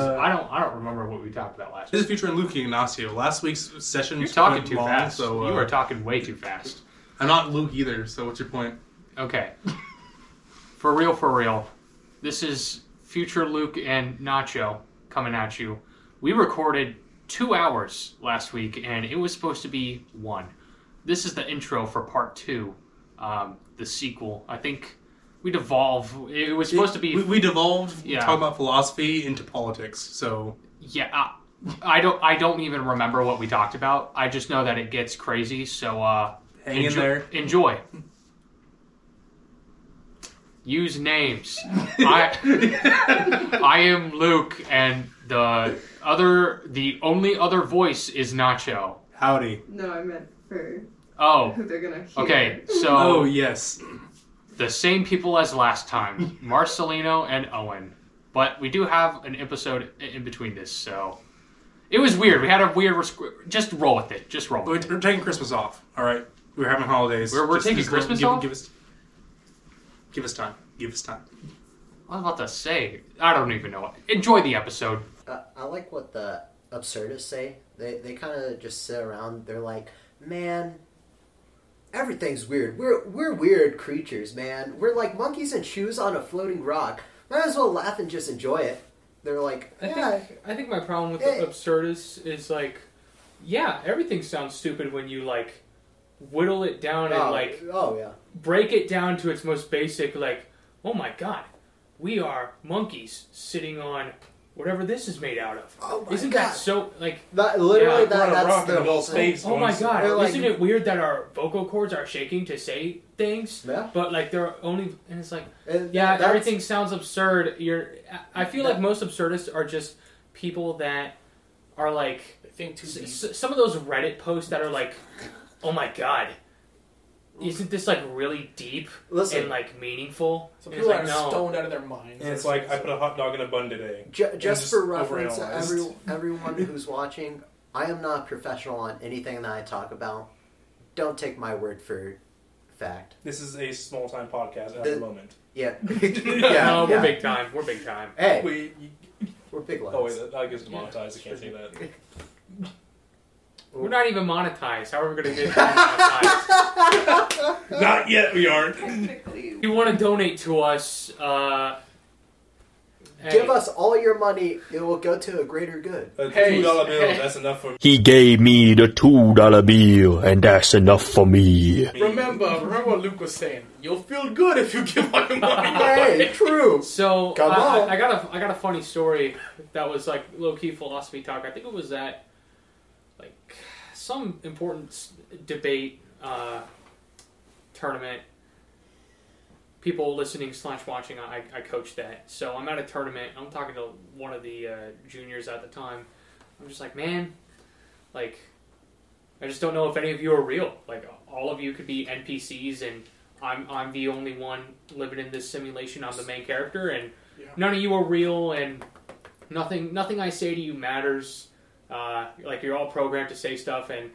Uh, I don't I don't remember what we talked about last This week. is Future and Luke Ignacio. Last week's session You're talking too long, fast. So uh, you are talking way too fast. I'm not Luke either. So what's your point? Okay. for real, for real. This is future Luke and Nacho coming at you. We recorded two hours last week, and it was supposed to be one. This is the intro for part two, um, the sequel. I think we devolve. It was supposed to be. We, we devolved Yeah. talking about philosophy into politics. So Yeah, I, I don't. I don't even remember what we talked about. I just know that it gets crazy. So uh, hang in enjoy, there. Enjoy. Use names. I I am Luke, and the other, the only other voice is Nacho. Howdy. No, I meant for Oh, who they're gonna hear. okay. So Oh yes. The same people as last time, Marcelino and Owen. But we do have an episode in between this, so it was weird. We had a weird. Resc- just roll with it. Just roll. We're, it. we're taking Christmas off. All right. We're having holidays. We're- we're Just- taking just Christmas give, off? Give us. Give us time. Give us time. I was about to say. I don't even know. Enjoy the episode. Uh, I like what the absurdists say. They they kind of just sit around. They're like, man, everything's weird. We're we're weird creatures, man. We're like monkeys in shoes on a floating rock. Might as well laugh and just enjoy it. They're like, I yeah, think I think my problem with the absurdist is like, yeah, everything sounds stupid when you like whittle it down and oh, like oh yeah, break it down to its most basic. Like, oh my god, we are monkeys sitting on whatever this is made out of. oh my Isn't god. that so? Like, that literally Yeah, that, we're on a that's rock the the whole of thing. space. oh my god, like- isn't it weird that our vocal cords are shaking to say things? Yeah, But like they're only, and it's like. And Yeah, everything sounds absurd. You're. I I feel like most absurdists are just people that are like I think too s- some of those Reddit posts that are like, "Oh my god, isn't this like really deep Listen, and like meaningful?" Some And it's people like, are no. stoned out of their minds. And it's like I put a hot dog in a bun today. Ju- just, just for reference, overanalyzed. every, everyone who's watching, I am not professional on anything that I talk about. Don't take my word for fact. This is a small time podcast at The- the moment. Yeah, no, we're yeah. big time. We're big time. Hey, Wait. we're big lads. Oh wait, that, that gets demonetized. I can't say that. We're not even monetized. How are we gonna get monetized? Not yet. We aren't. Technically, if you want to donate to us, uh, hey, Give us all your money; it will go to a greater good. A Hey, two dollar bill. hey. That's enough for He gave me the two dollar bill, and that's enough for me. me. Remember, remember what Luke was saying. You'll feel good if you give all your money. Hey, true. So Come I, I- on. I got a I got a funny story that was like low key philosophy talk. I think it was at like some important debate uh, tournament. People listening slash watching, I, I coached that. So I'm at a tournament. I'm talking to one of the uh, juniors at the time. I'm just like, man, like, I just don't know if any of you are real. Like, all of you could be NPCs, and I'm I'm the only one living in this simulation. I'm the main character, and Yeah. none of you are real, and nothing nothing I say to you matters. Uh, like you're all programmed to say stuff, and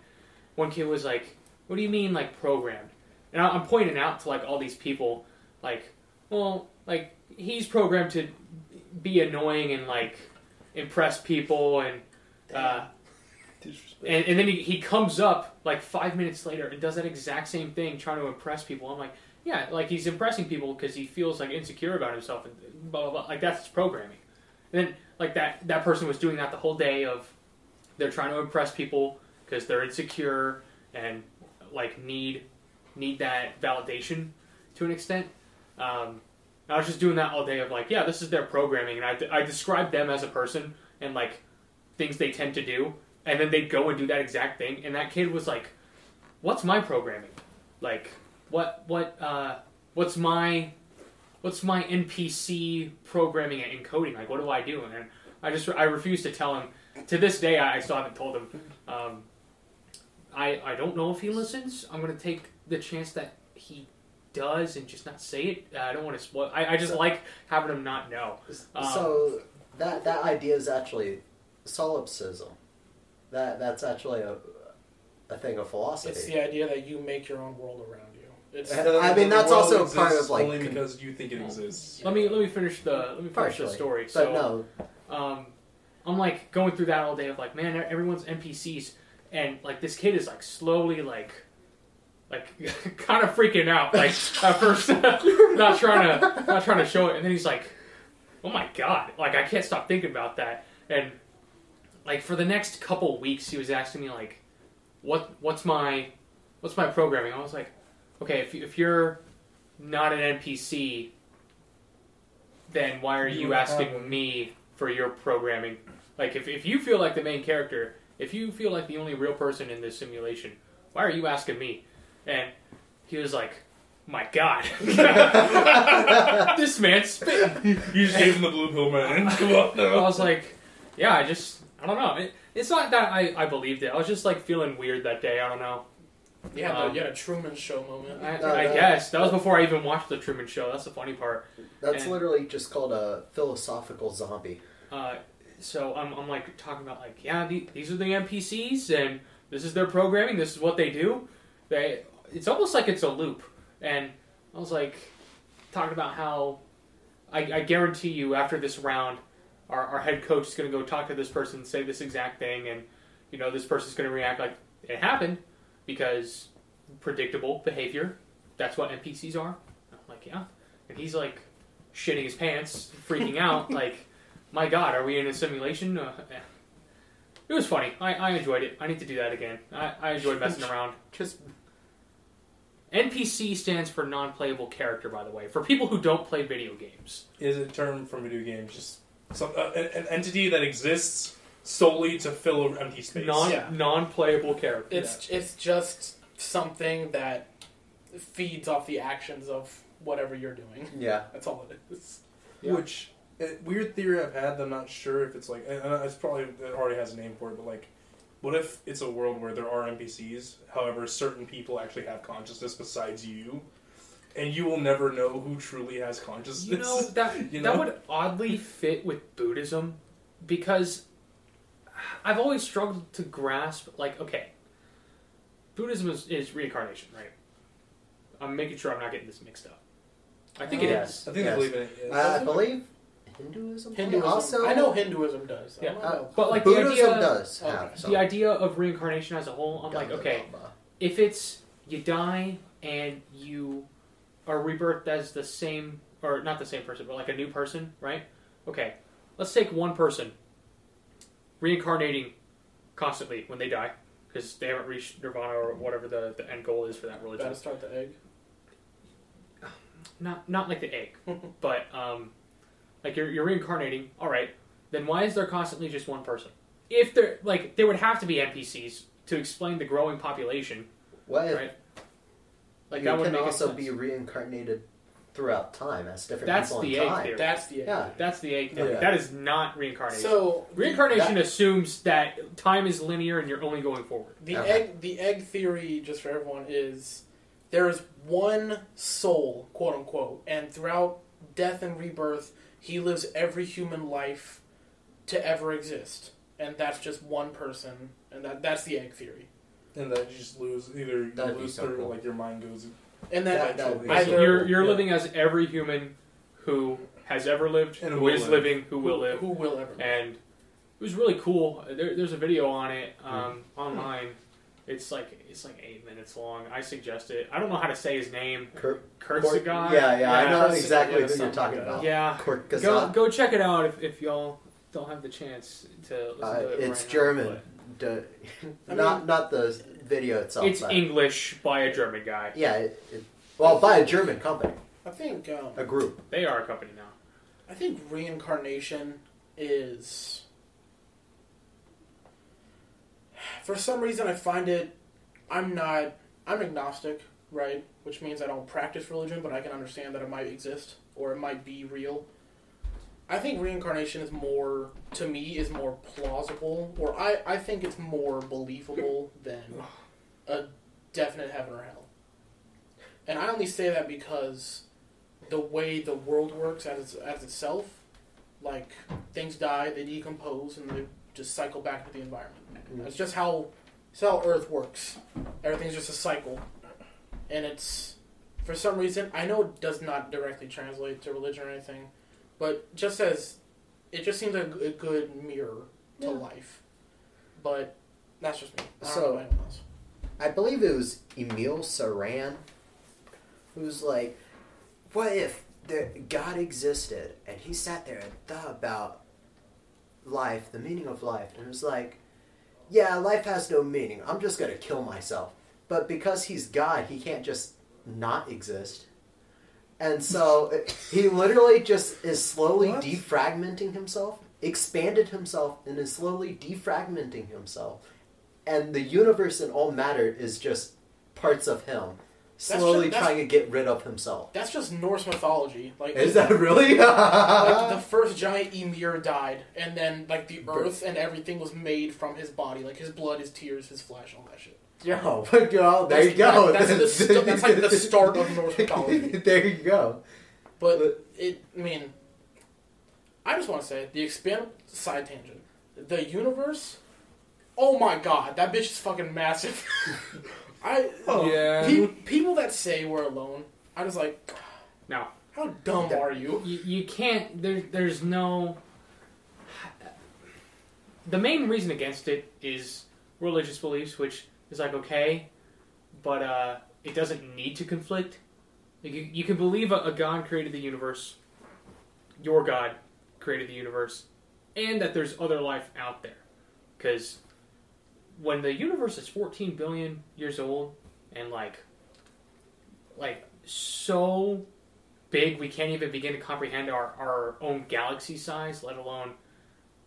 one kid was like, "What do you mean, like programmed?" And I- I'm pointing out to like all these people, like, well, like he's programmed to be annoying and like impress people, and uh, and, and then he, he comes up like five minutes later and does that exact same thing, trying to impress people. I'm like, yeah, like he's impressing people because he feels like insecure about himself and blah blah blah. Like that's programming. And then like that that person was doing that the whole day of they're trying to impress people because they're insecure and like need need that validation to an extent. Um, I was just doing that all day of like, yeah, this is their programming, and I, I described them as a person and like things they tend to do, and then they'd go and do that exact thing, and that kid was like, "What's my programming? Like, what what uh, what's my what's my NPC programming and encoding? Like, what do I do?" And I just I refuse to tell him. To this day, I, I still haven't told him. Um, I I don't know if he listens. I'm gonna take the chance that he does and just not say it. Uh, I don't want to spoil. I, I just like having him not know. Um, so that that idea is actually solipsism. That that's actually a a thing of philosophy. It's the idea that you make your own world around you. It's I mean, that's The world also part of, like, only because you think it exists. Let me let me finish the let me finish partially, the story. but So, no, um, I'm like going through that all day of like, man, everyone's NPCs, and like this kid is like slowly like, like kind of freaking out. Like at first, not trying to not trying to show it, and then he's like, oh my god, like I can't stop thinking about that. And like for the next couple weeks, he was asking me like, what what's my what's my programming? I was like, okay, if if you're not an NPC, then why are You you asking me for your programming? Like, if, if you feel like the main character, if you feel like the only real person in this simulation, why are you asking me? And he was like, my God, this man's spitting. You just gave him the blue pill, man. Come on, I was like, yeah, I just, I don't know. It, it's not that I, I believed it. I was just like feeling weird that day. I don't know. Yeah, had, Um, you had a Truman Show moment. I, No, I no. guess that was before I even watched the Truman Show. That's the funny part. That's And- literally just called a philosophical zombie. Uh, so I'm, I'm like talking about like yeah the, these are the NPCs and this is their programming this is what they do. They it's almost like it's a loop. And I was like talking about how I, I guarantee you after this round our, our head coach is going to go talk to this person say this exact thing and you know this person's going to react like it happened because predictable behavior. That's what NPCs are. I'm like yeah. And he's like shitting his pants freaking out like my god, are we in a simulation? Uh, eh. it was funny. I, I enjoyed it. I need to do that again. I, I enjoyed messing around. Just NPC stands for non playable character, by the way, for people who don't play video games. Is a term from video games just some, uh, an, an entity that exists solely to fill an empty space? Non Yeah. non playable character. It's it's just something that feeds off the actions of whatever you're doing. yeah. That's all it is. Yeah. Which uh, weird theory I've had. that I'm not sure if it's like. And and it's probably it already has a name for it, but like, what if it's a world where there are NPCs? However, certain people actually have consciousness besides you, and you will never know who truly has consciousness. You know that You that would oddly fit with Buddhism because I've always struggled to grasp like okay, Buddhism is, is reincarnation, right? I'm making sure I'm not getting this mixed up. I think it Yes. is. I think Yes. I believe in it. yes. Uh, I believe Hinduism. Hinduism. Also, I know Hinduism does. Yeah. Uh. But like the Buddhism idea, does have some. the idea of reincarnation as a whole, I'm like, okay, Dhamma. if it's you die and you are rebirthed as the same or not the same person but like a new person right okay let's take one person reincarnating constantly when they die because they haven't reached nirvana or whatever the, the end goal is for that religion Gotta start the egg. not not like the egg but um like you're, you're reincarnating all right then why is there constantly just one person if there like there would have to be npcs to explain the growing population What if Right. like you that would can make also be reincarnated throughout time as different That's people the in egg time? theory. That's the egg. Yeah. That's the egg theory. Yeah. That is not reincarnation. So reincarnation that- assumes that time is linear and you're only going forward. The Okay. egg the egg theory, just for everyone, is there is one soul, quote unquote, and throughout death and rebirth, he lives every human life to ever exist, and that's just one person, and that that's the egg theory. and then you just lose either you That'd lose so through cool. like your mind goes. And then That- that either so you're you're yeah. living as every human who has ever lived, And who will is live. living, who will live, who will ever live. and it was really cool. There, there's a video on it um, online. It's like it's like eight minutes long. I suggest it. I don't know how to say his name. Kurt, Kurt Kurt- yeah, yeah, I know Kurt- exactly yeah, who you're talking about. Yeah, Kurt go go check it out if, if y'all don't have the chance to listen Uh, to it. it's right now, German. D- I not not the video itself. It's but- English by a German guy. Yeah, it, it, well, by a German company, I think um, a group. They are a company now. I think reincarnation is. For some reason, I find it. I'm not. I'm agnostic, right? Which means I don't practice religion, but I can understand that it might exist or it might be real. I think reincarnation is more, to me, is more plausible, or I, I think it's more believable than a definite heaven or hell. And I only say that because the way the world works as as itself, like things die, they decompose, and they just cycle back to the environment. That's just how it's how Earth works. Everything's just a cycle, and it's for some reason I know it does not directly translate to religion or anything, but just as it just seems like a good mirror to Yeah. life. But that's just me. I So-. I believe it was Emil Cioran who's like, what if the God existed and he sat there and thought about life, the meaning of life, and was like, yeah, life has no meaning. I'm just gonna kill myself. But because he's God, he can't just not exist. And so he literally just is slowly What? defragmenting himself, expanded himself, and is slowly defragmenting himself. And the universe and all matter is just parts of him, slowly ju- that's- trying to get rid of himself. That's just Norse mythology. Like Is that really? like the first giant Ymir died, and then like the earth and everything was made from his body, like his blood, his tears, his flesh, all that shit. Yo, oh yo, there you go. That's, the st- that's like the start of Norse mythology. there you go. But it, I mean, I just want to say the expand side tangent, the universe. Oh my god, that bitch is fucking massive. I Yeah. pe- people that say we're alone, I just like, No. how dumb are you? You, you can't. There, there's no. The main reason against it is religious beliefs, which is like okay, but uh, it doesn't need to conflict. Like you, you can believe a, a God created the universe, your God created the universe, and that there's other life out there. Because when the universe is 14 billion years old and like, like so big we can't even begin to comprehend our, our own galaxy size, let alone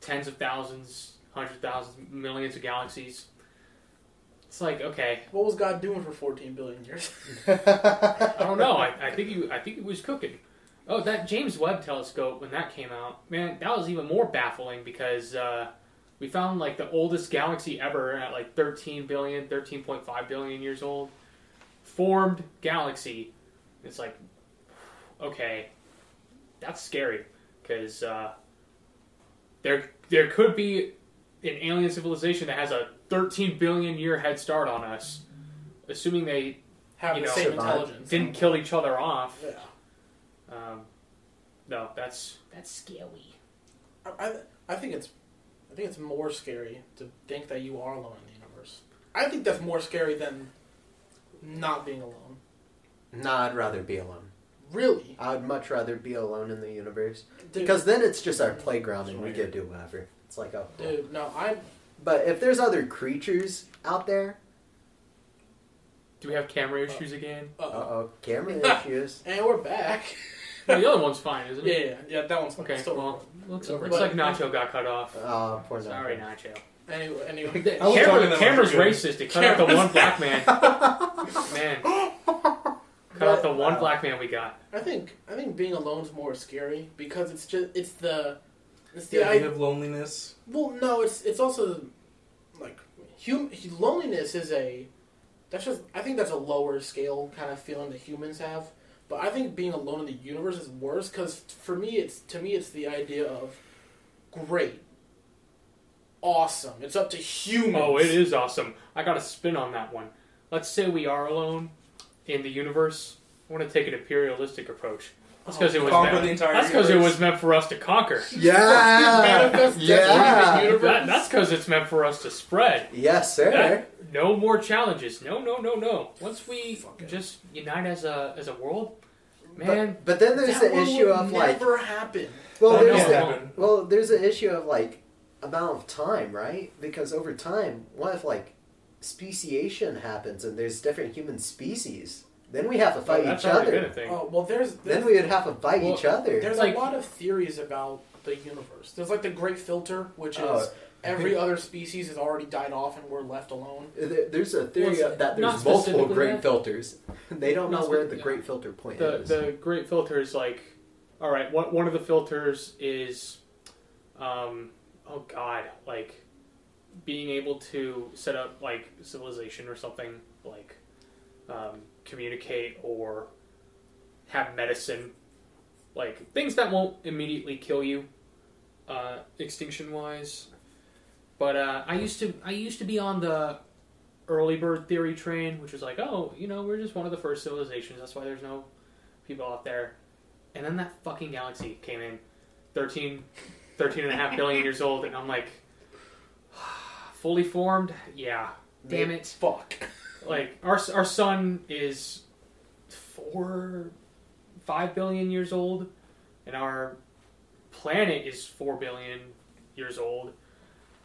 tens of thousands, hundreds of thousands millions of galaxies. It's like okay, What was God doing for 14 billion years? I don't know. I, I think he, I think he was cooking. Oh, that James Webb Telescope when that came out, man, that was even more baffling because uh, we found like the oldest galaxy ever at like 13 billion, 13.5 billion years old, formed galaxy. It's like, okay, that's scary because uh, there there could be an alien civilization that has a 13 billion year head start on us, assuming they Have You the know, same intelligence. didn't kill each other off. Yeah. Um, no, that's that's scary. I, I, I think it's I think it's more scary to think that you are alone in the universe. I think that's more scary than not being alone. No, I'd rather be alone. Really? I would much rather be alone in the universe Dude, because then it's just our playground and we get to do whatever. It's like oh, cool. dude, no, I But if there's other creatures out there, Do we have camera issues again? uh uh oh, camera issues. And we're back. No, the other one's fine, isn't it? yeah, yeah, yeah. that one's Okay. Still Well, looks, Over. looks like Nacho got cut off. Oh, poor Sorry, Nacho. Nacho. Anyway, anyway. The I was camera, talking that camera's much, racist. It cut out the one black man. man, cut out the one Wow. black man we got. I think I think being alone is more scary because it's just it's the it's the The idea idea. of loneliness. Well, no, it's it's also like hum, loneliness is a that's just I think that's a lower scale kind of feeling that humans have. But I think being alone in the universe is worse because for me it's to me it's the idea of great, awesome. It's up to humans. Oh, it is awesome. I got a spin on that one. Let's say we are alone in the universe. I want to take an imperialistic approach. That's because it was Conquer meant. the entire That's because it universe. was meant for us to conquer. Yeah, Manifest destiny in the yeah, universe. That, that's because it's meant for us to spread. yes, sir. That- no more challenges. No, no, no, no. Once we Fuck it. just unite as a as a world, man. But, but then there's the one issue would of like, never happen. well, That there's can't the, happen. well, there's an issue of like amount of time, right? Because over time, what if like speciation happens and there's different human species? Then we have to fight Oh, each already been other. a thing. Oh well, there's, there's Then we would have to fight Well, each other. There's Like- a lot of theories about the universe. There's like the Great Filter, which is Oh. every other species has already died off and we're left alone. There's a theory Well, that there's multiple great that. filters. They don't know where the yeah. great filter point the is. the great filter is like, all right. One one of the filters is, um, oh god, like being able to set up like civilization or something like um, communicate or have medicine, like things that won't immediately kill you, uh, extinction wise. But uh, I used to I used to be on the early bird theory train, which was like, oh, you know, we're just one of the first civilizations. That's why there's no people out there. And then that fucking galaxy came in, 13, 13 and a half billion years old, and I'm like, fully formed, yeah. Damn it. Fuck. Like our our sun is four, five billion years old, and our planet is four billion years old.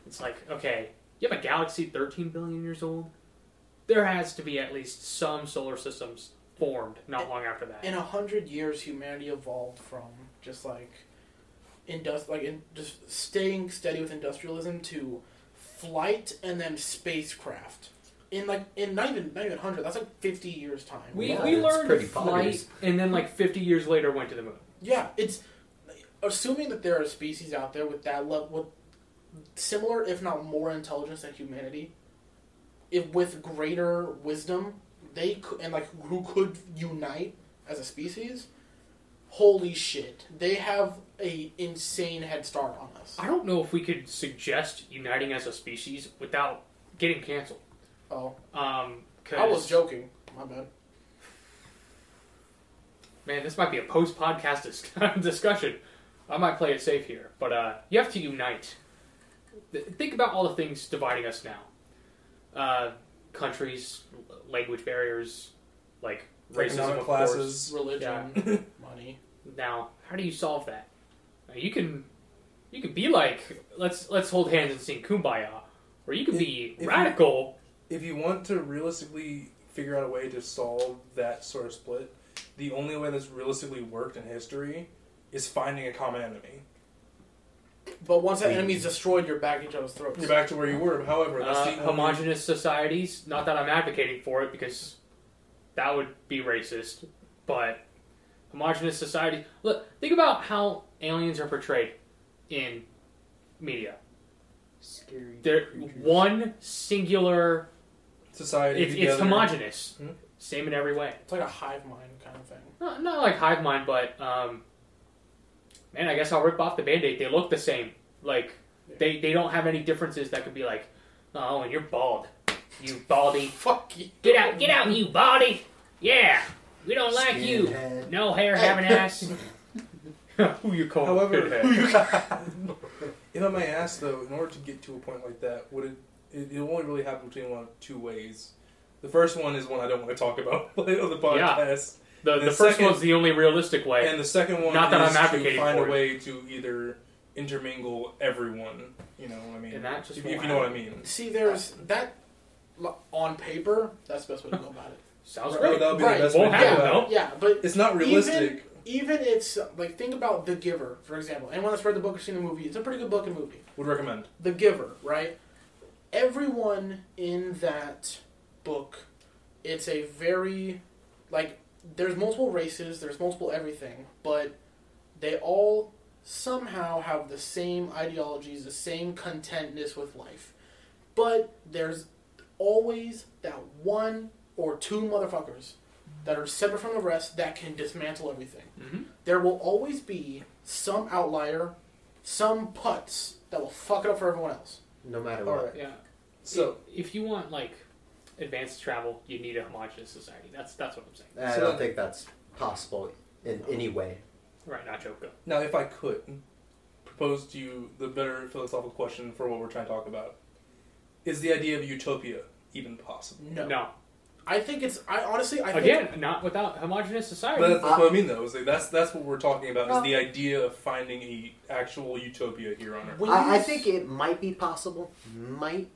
It's like okay, you have a galaxy thirteen billion years old. There has to be at least some solar systems formed not long after that. In a hundred years, humanity evolved from just like indust like in, just staying steady with industrialism to flight and then spacecraft. In like in not even not even hundred, that's like fifty years time. we Yeah, we it's learned pretty flight, poggers. and then like fifty years later went to the moon. Yeah, it's assuming that there are species out there with that level, with similar, if not more, intelligence than humanity, if with greater wisdom, they could and like who could unite as a species. Holy shit, they have a insane head start on us. I don't know if we could suggest uniting as a species without getting canceled. Oh, Um, 'cause- I was joking. My bad. Man, this might be a post podcast dis- discussion. I might play it safe here, but uh, you have to unite. Th- Think about all the things dividing us now: uh, countries, l- language barriers, like racism, Economic of classes. Religion, money. Now, how do you solve that? Now, you can, you can be like, let's let's hold hands and sing "Kumbaya," or you can If- be if you- radical. If you want to realistically figure out a way to solve that sort of split, the only way that's realistically worked in history is finding a common enemy. But once that We- enemy's destroyed, you're back at each other's throats. You're back to where you were. However, that's Uh, the only- homogenous societies. Not that I'm advocating for it because that would be racist, but homogenous society. Look, think about how aliens are portrayed in media. Scary. They're creatures. one singular. Society. It's, it's homogenous, Hmm? same in every way. It's like a hive mind kind of thing. Not, not like hive mind, but um, man, I guess I'll rip off the band-aid. They look the same. Like they they don't have any differences that could be like, oh, and you're bald, you baldy. Fuck you. Get out, get out, you baldy! Yeah, we don't like you. Skinhead. No hair, having ass. Who you call? However, Pinhead? if I may ask though, in order to get to a point like that, would it? It, it only really happen between one of two ways. The first one is one I don't want to talk about on the podcast, the the the first second- one's the only realistic way. and the second one Not that is I'm to advocating find a for it. way to either intermingle everyone. You know, what I mean, And that just if, if you know what I mean. See, there's that on paper. That's the best way to go about it. Sounds Right, great. that would be Right. the best Won't way to go happen, about it. though. Yeah, but It's not realistic. even it's like think about The Giver, for example. Anyone that's read the book or seen the movie, it's a pretty good book and movie. Would recommend. The Giver, right? Everyone in that book, it's a very like there's multiple races, there's multiple everything, but they all somehow have the same ideologies, the same contentness with life. But there's always that one or two motherfuckers that are separate from the rest that can dismantle everything. Mhm. There will always be some outlier, some putz that will fuck it up for everyone else. No matter what. right. Yeah. So if you want like advanced travel, you need a homogenous society. That's that's what I'm saying. I So don't then- think that's possible in any way. Right, Nacho, go. now, if I could propose to you the better philosophical question for what we're trying to talk about, is the idea of utopia even possible? No. No. I think it's I honestly I think Again, not without homogenous society. But that's, that's Uh, what I mean, though. Is like that's that's what we're talking about. Well- is the idea of finding a actual utopia here on Earth. when you I, I s- think it might be possible. Might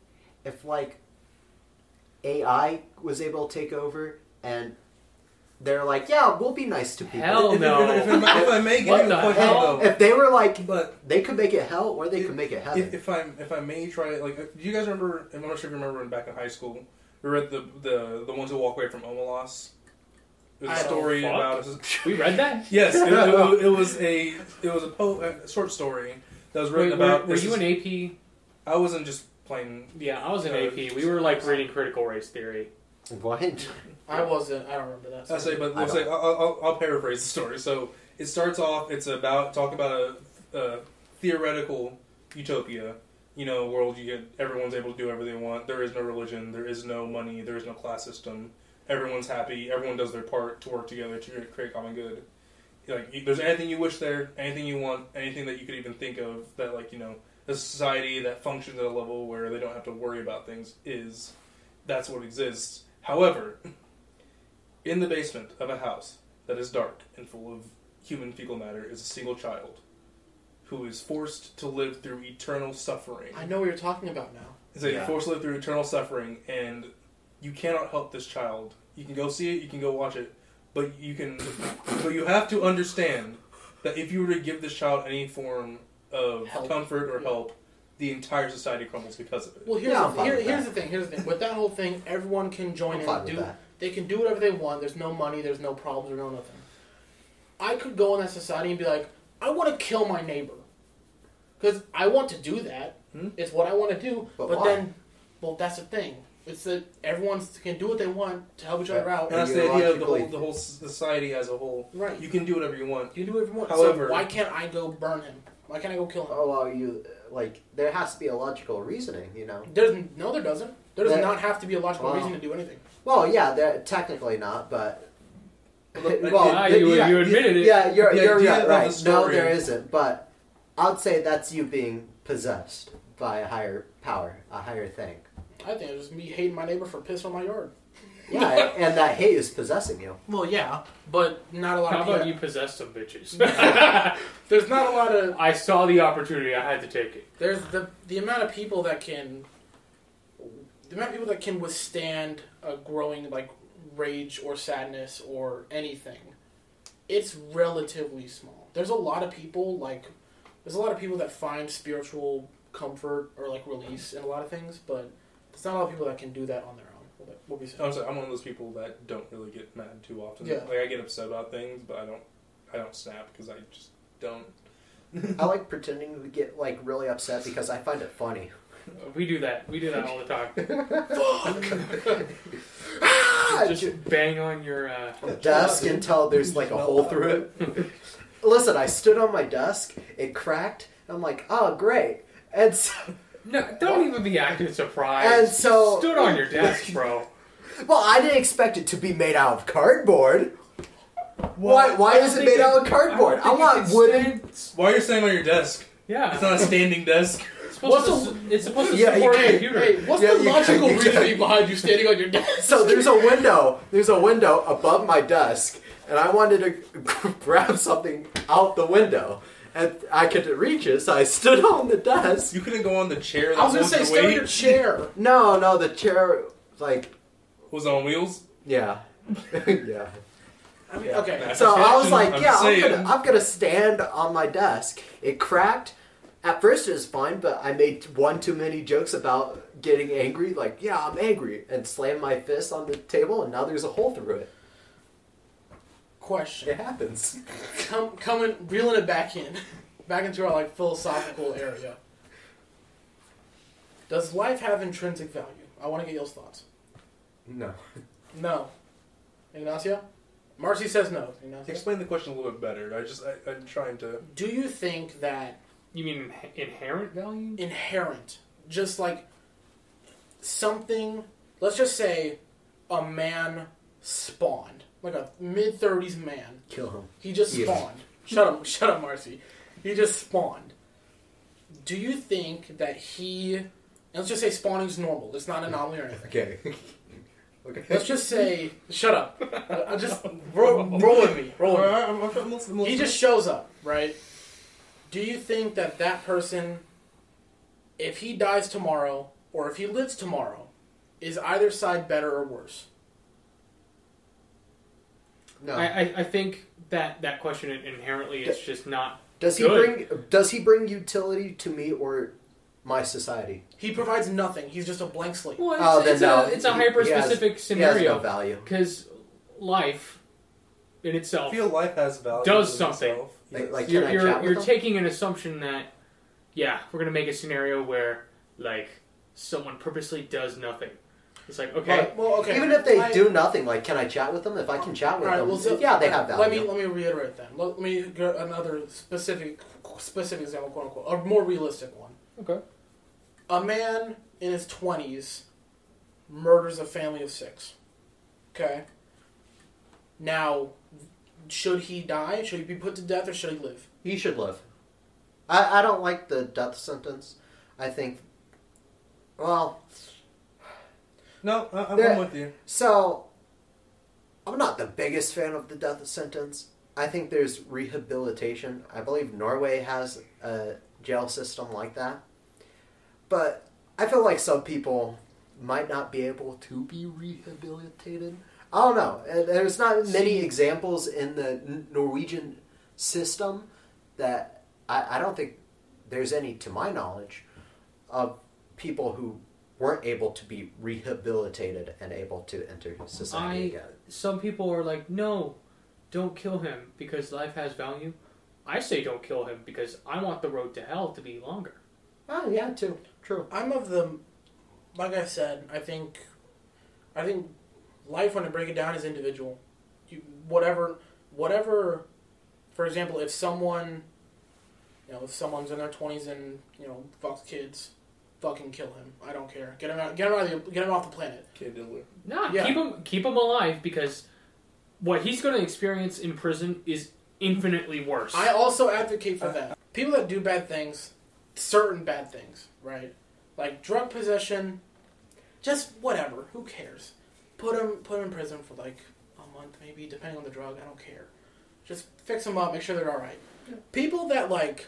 if like AI was able to take over and they're like, yeah, we'll be nice to people. Hell if, no. If, if, if, I- if I may What get the a point hell? though, If they were like, but they could make it hell or they If- could make it heaven. if, if I if I may try like, do you guys remember? I'm not sure if you remember when back in high school, we read the the the ones who walk away from Omelas. It was I a don't story fuck. about. we read that. Yes, it, it, it was a it was a, po- a short story that was written were, about. were this you is- an AP? I wasn't just plain. Yeah, I was in AP. We were like reading critical race theory. what? I wasn't I don't remember that. I say, but I let's say I'll, I'll, I'll paraphrase the story. So it starts off. It's about talk about a, a theoretical utopia. You know, a world you get everyone's able to do whatever they want. There is no religion. There is no money. There is no class system. Everyone's happy. Everyone does their part to work together to create common good. Like, if there's anything you wish there, anything you want, anything that you could even think of that, like you know, a society that functions at a level where they don't have to worry about things is that's what exists. However, in the basement of a house that is dark and full of human fecal matter is a single child who is forced to live through eternal suffering. I know what you're talking about now. So you're Yeah. forced to live through eternal suffering, and you cannot help this child. You can go see it, you can go watch it, but you can, but you have to understand that if you were to give this child any form of Help. comfort or help, the entire society crumbles because of it. Well, here's Yeah, the, here, here's the thing. Here's the thing. With that whole thing, everyone can join I'm in and do. that. They can do whatever they want. There's no money. There's no problems. There's no nothing. I could go in that society and be like, I want to kill my neighbor, because I want to do that. Hmm? It's what I want to do. But But, why? then, well, that's the thing. It's that everyone can do what they want to help each other out. And that's the idea of the whole, the whole society as a whole. Right. You can do whatever you want. You can do whatever you want. However- so why can't I go burn him? Why can't I go kill him? Oh well, you like there has to be a logical reasoning, you know. There's no, there doesn't. There does There- not have to be a logical Wow. reason to do anything. Well, yeah, they're technically not, but Look, I- Ah, you- you admitted it. Yeah, you're The you're idea right. of right. the No, there isn't. But I'd say that's you being possessed by a higher power, a higher thing. I think it's just me hating my neighbor for pissing on my yard. Yeah, and that hate is possessing you. Well, yeah, but not a lot How of about people. you possess some bitches? There's not a lot of. I saw the opportunity. I had to take it. There's the the amount of people that can. The amount of people that can withstand a growing like rage or sadness or anything, it's relatively small. There's a lot of people like, there's a lot of people that find spiritual comfort or like release in a lot of things, but there's not a lot of people that can do that on their own. What what we say? I'm, sorry, I'm one of those people that don't really get mad too often. Yeah. Like I get upset about things, but I don't. I don't snap because I just don't. I like pretending to get like really upset because I find it funny. We do that. We do that all the time. Ah, Just bang on your. Uh, the desk until there's like a hole through it. Listen, I stood on my desk, it cracked, I'm like, oh great. And so, no, don't even be acting surprised. And so- stood on your desk, bro. well, I didn't expect it to be made out of cardboard. Why? Why is it made out of cardboard? I, want wooden. Why are you standing on your desk? Yeah, It's not a standing desk. it's supposed, to, it's supposed to Yeah, you support a computer. Hey, what's Yeah, the logical can- can- reasoning behind you standing on your desk? So there's a window. There's a window above my desk, and I wanted to grab something out the window, and I couldn't reach it, so I stood on the desk. You couldn't go on the chair that I was gonna say, your stay on weight. your chair. No, no, the chair, like, Was on wheels? yeah, yeah. I mean, Yeah. okay. So I was fashion, like, I'm yeah, I'm gonna, I'm gonna stand on my desk. It cracked. At first it was fine, but I made one too many jokes about getting angry. Like, yeah, I'm angry, and slammed my fist on the table, and now there's a hole through it. Question. It happens. Come, coming, reeling it back in, back into our like philosophical area. Does life have intrinsic value? I want to get y'all's thoughts. No. No. Ignacio? Marcy says no. Ignacio? Explain the question a little bit better. I just I, I'm trying to. Do you think that You mean inherent value? inherent, just like something, let's just say a man spawned, like a mid 30s man, Kill him. He just Yeah. spawned. Shut up, shut up, Marcy. He just spawned. Do you think that he? Let's just say spawning's normal. It's not an anomaly or anything. Okay. okay. Let's just say, shut up. Uh, just roll, roll with me. Roll with me. He just shows up, right? Do you think that that person, if he dies tomorrow or if he lives tomorrow, is either side better or worse? No. I, I, I think that that question inherently is just not. does he Good. bring Does he bring utility to me or my society? He provides nothing. He's just a blank slate. Well, it's, Oh, then it's no. a it's a hyper he has- specific He has scenario no value. because life in I itself feel life has value. Does something. itself. Like- like- Can you're I you're, chat you're them? taking an assumption that yeah we're gonna make a scenario where like someone purposely does nothing. It's like okay, But- well, okay. Even if they I- do nothing, like, can I chat with them? If I can chat with All right, them, well, so- yeah, they have value. Let me let me reiterate that. Let me get another specific specific example, quote unquote, a more realistic one. okay. A man in his twenties murders a family of six. Okay. Now, should he die? Should he be put to death, or should he live? He should live. I, I don't like the death sentence I think. Well, No, I, I'm, with you. so I'm not the biggest fan of the death sentence. I think there's rehabilitation. I believe Norway has a jail system like that. But I feel like some people might not be able to be rehabilitated. I don't know. There's not many examples in the Norwegian system that I, I don't think there's any, to my knowledge, of people who weren't able to be rehabilitated and able to enter society I- again. Some people are like, no, don't kill him because life has value. I say don't kill him because I want the road to hell to be longer. Oh yeah, too true. I'm of the, like I said, I think, I think, life when I break it down is individual. You whatever, whatever. For example, if someone, you know, if someone's in their twenties and you know fucks kids, fucking kill him. I don't care. Get him out. Get him out of the, Get him off the planet. Kid Diddler. Nah, Yeah. keep him keep him alive because what he's going to experience in prison is infinitely worse. I also advocate for that. People that do bad things, certain bad things, right? Like drug possession, just whatever. Who cares? Put them put 'em in prison for like a month, maybe, depending on the drug. I don't care. Just fix them up, make sure they're all right. People that like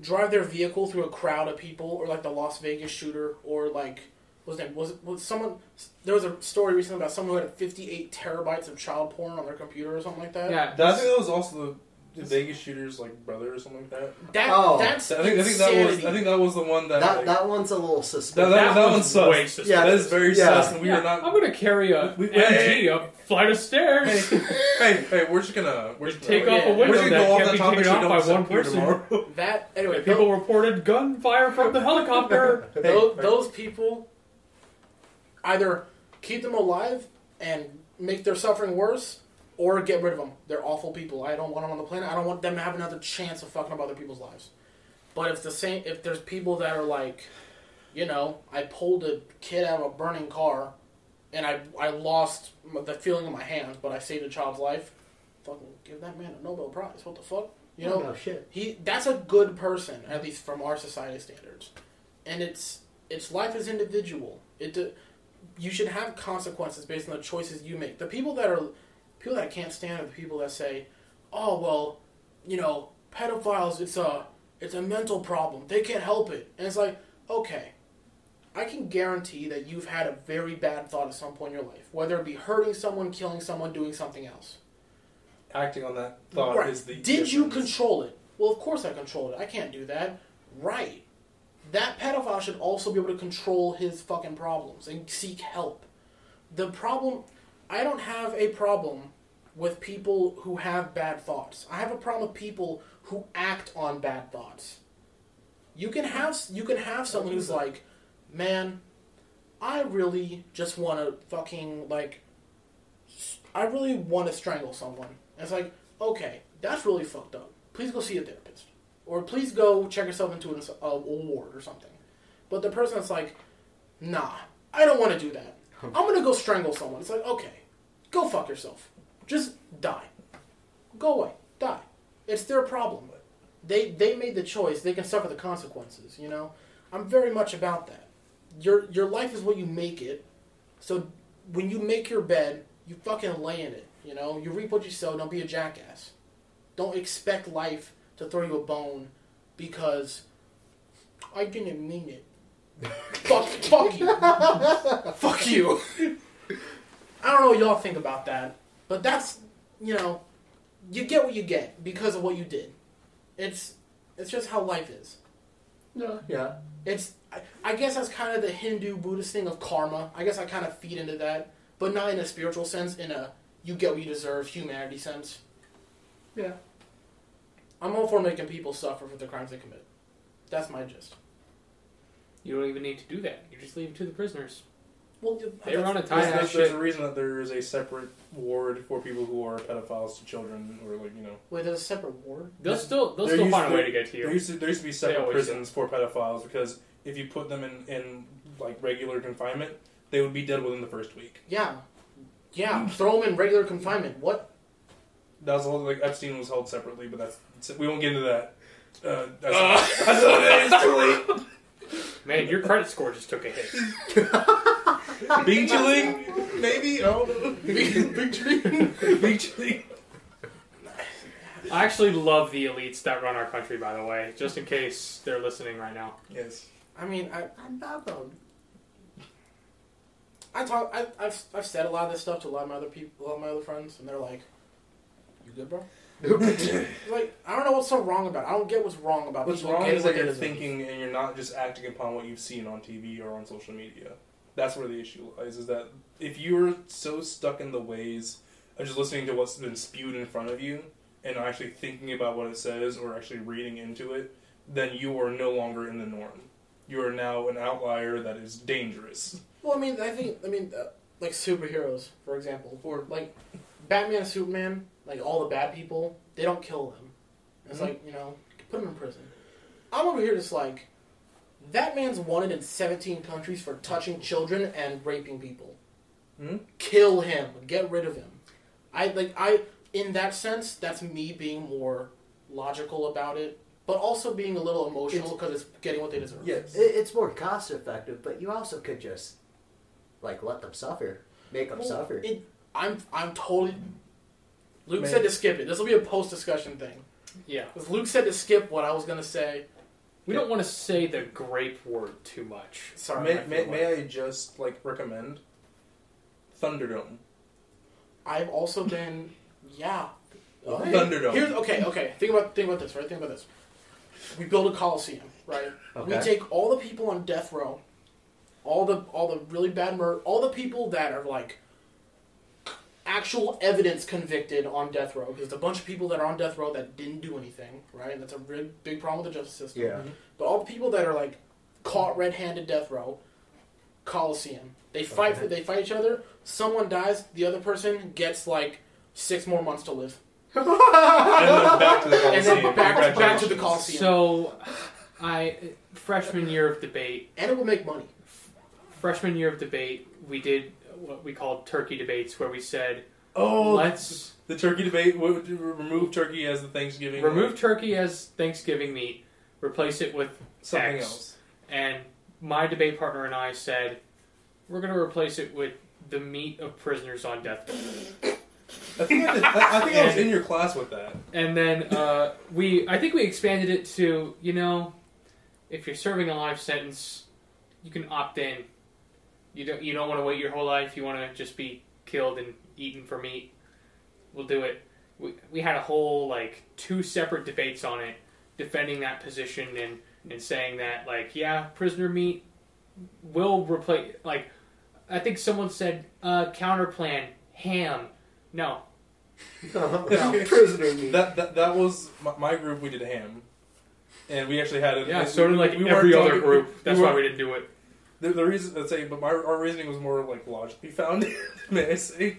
drive their vehicle through a crowd of people, or like the Las Vegas shooter, or like was his name? Was was someone? There was a story recently about someone who had 58 terabytes of child porn on their computer or something like that. yeah, I think that was also the, the Vegas shooter's like brother or something like that. That Oh. that's I think I think that was insanity. I think that was the one that That like, that one's a little suspicious. That- that- that was one's sus. way suspicious. Yeah, that is very Yeah. sus, and we Yeah, are not. I'm going to carry a We- MG hey, up flight of stairs. hey, hey, hey, we're just gonna we're just Take gonna, off a Yeah. we're window just gonna that go off can't that be topic taken so off don't by one disappear person. tomorrow. that anyway. People reported gunfire from the helicopter. those, Hey, those people either keep them alive and make their suffering worse, or get rid of them. They're awful people. I don't want them on the planet. I don't want them to have another chance of fucking up other people's lives. But if the same, if there's people that are like, you know, I pulled a kid out of a burning car, and I I lost the feeling in my hands, but I saved a child's life. Fucking give that man a Nobel Prize. What the fuck? You oh, know, no shit. he that's a good person at least from our society standards and it's it's life is individual it uh, you should have consequences based on the choices you make the people that are people that i can't stand are the people that say oh well you know pedophiles it's a it's a mental problem they can't help it and it's like okay i can guarantee that you've had a very bad thought at some point in your life whether it be hurting someone killing someone doing something else Acting on that thought Right. is the. Did you control it? Well, of course I controlled it. I can't do that. Right. That pedophile should also be able to control his fucking problems and seek help. The problem, I don't have a problem with people who have bad thoughts. I have a problem with people who act on bad thoughts. You can have you can have someone who's like, man, I really just want to fucking like, I really want to strangle someone. And it's like, okay, that's really fucked up. Please go see a therapist, or please go check yourself into an, a, a ward or something. But the person that's like, nah, I don't want to do that. I'm gonna go strangle someone. It's like, okay, go fuck yourself. Just die. Go away. Die. It's their problem. They they made the choice. They can suffer the consequences. You know. I'm very much about that. Your your life is what you make it. So when you make your bed, you fucking lay in it. You know. You reap what you sow. Don't be a jackass. Don't expect life to throw you a bone because I didn't mean it. fuck, fuck you. fuck you. I don't know what y'all think about that, but that's you know, you get what you get because of what you did. It's it's just how life is. Yeah, yeah. It's I, I guess that's kind of the Hindu Buddhist thing of karma. I guess I kind of feed into that, but not in a spiritual sense. In a you get what you deserve humanity sense. Yeah. I'm all for making people suffer for the crimes they commit. That's my gist. You don't even need to do that. You just leave it to the prisoners. Well, They run a There's, there's, there's a reason that there is a separate ward for people who are pedophiles to children, or like you know. Wait, there's a separate ward. They'll still they'll There still used find a way to get to There used to there used to be separate always prisons for pedophiles because if you put them in in like regular confinement, they would be dead within the first week. Yeah, yeah. Throw them in regular confinement. What? That was the whole, like Epstein was held separately, but that's we won't get into that. Uh, that's, that's, it's too late. Man, your credit score just took a hit. Big chilling, maybe. I don't know. Big, big chilling. Big. I actually love the elites that run our country, by the way, just in case they're listening right now. Yes. I mean, I I'm baffled. I talk. I, I've I've said a lot of this stuff to a lot of my other people, a lot of my other friends, and they're like, "You good, bro?" like, I don't know what's so wrong about. it. I don't get what's wrong about. What's people wrong getting is what that they you're deserve. thinking and you're not just acting upon what you've seen on TV or on social media. That's where the issue lies. Is that if you're so stuck in the ways of just listening to what's been spewed in front of you and actually thinking about what it says or actually reading into it, then you are no longer in the norm. You are now an outlier that is dangerous. Well, I mean, I think, I mean, uh, like superheroes, for example, or like Batman and Superman, like all the bad people, they don't kill them. It's Mhm. like you know, put them in prison. I'm over here just like, that man's wanted in 17 countries for touching children and raping people. Mhm. Kill him. Get rid of him. I like I in that sense, that's me being more logical about it, but also being a little emotional because it's getting what they deserve. Yes. It, it's more cost effective, but you also could just like let them suffer, make them Well, suffer. It, I'm I'm totally. Luke Man. said to skip it. This will be a post discussion thing. Yeah. 'Cause Luke said to skip what I was gonna say. We don't want to say the grape word too much. Sorry. May, I may, like- may I just like recommend Thunderdome? I've also been. Yeah. Okay. Thunderdome. Here's okay. Okay. Think about think about this. Right. Think about this. We build a coliseum. Right. Okay. We take all the people on death row, all the all the really bad murder, all the people that are like actual evidence convicted on death row. Because there's a bunch of people that are on death row that didn't do anything. Right. That's a really big problem with the justice system. yeah. Mm-hmm. But all the people that are like caught red-handed death row, Coliseum. They fight. Okay. They fight each other. Someone dies. The other person gets like six more months to live, and then back to the and Coliseum. then back, back to the Coliseum. So, I freshman year of debate, and it will make money. freshman year of debate, we did what we called turkey debates, where we said, Oh, let's the turkey debate. Would remove turkey as the Thanksgiving? remove turkey as Thanksgiving meat, replace it with something X. else. And my debate partner and I said, we're going to replace it with the meat of prisoners on death row. I think I, did, I think I was in your class with that. And then uh, we, I think we expanded it to, you know, if you're serving a life sentence, you can opt in. You don't, you don't want to wait your whole life. You want to just be killed and eaten for meat. We'll do it. We, we had a whole like two separate debates on it, defending that position and and saying that like yeah, prisoner meat will replace like. I think someone said uh, counter plan ham. No, Prisoner meat. That that, that was my, my group. We did ham, and we actually had it. yeah. we- So did like we weren't every other talking- group. That's we why weren't- we didn't do it. The, the reason let's say, but my our reasoning was more like logically founded. may I say?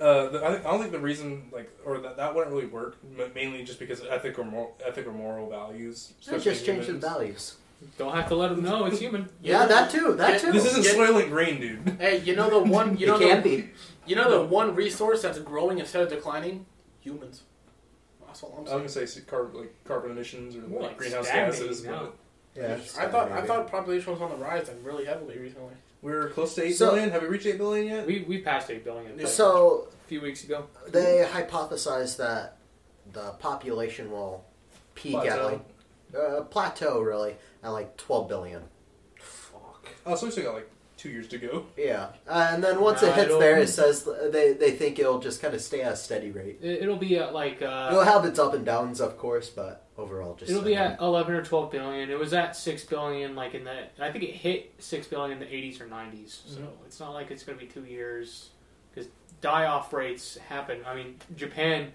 Uh, the, I, think, I don't think the reason like or that that wouldn't really work. ma- Mainly just because of ethic or moral, ethic or moral values. They just change the values. Don't have to let them know it's human. Yeah, that too. That too. This isn't Get- Soylent Green, dude. Hey, you know the one. You know it can the, be. You know the one resource that's growing instead of declining. Humans. That's all I'm I was saying. gonna say carbon like carbon emissions or like like greenhouse gases, now. but Yeah, I thought I thought population was on the rise and really heavily recently. we're close to eight So- billion. Have we reached eight billion yet? We we passed eight billion like, So a few weeks ago. they hypothesized that the population will peak at Plateau. like uh, plateau really at like 12 billion. Fuck. Oh, so we still got like two years to go. Yeah, uh, and then once it Right hits there, it says they they think it'll just kind of stay at a steady rate. It, it'll be at like it'll uh, have its up and downs, of course, but overall, just it'll be at eleven or twelve billion. It was at six billion like in the. I think it hit six billion in the eighties or nineties. So Mhm. it's not like it's going to be two years because die off rates happen. I mean, Japan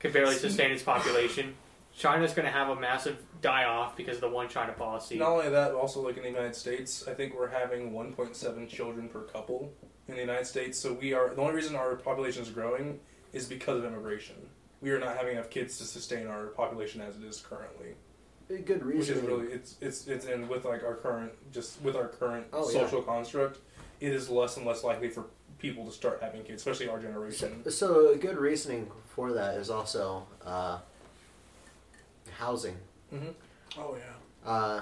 can barely sustain its population. China's going to have a massive die off because of the one China policy. Not only that, also like in the United States, I think we're having 1.7 children per couple in the United States. So we are the only reason our population is growing is because of immigration. We are not having enough kids to sustain our population as it is currently, good reason. which is really it's it's it's and with like our current just with our current Oh, yeah. social construct, it is less and less likely for people to start having kids, especially our generation. So, so good reasoning for that is also uh, housing. Mm-hmm. Oh yeah. Uh,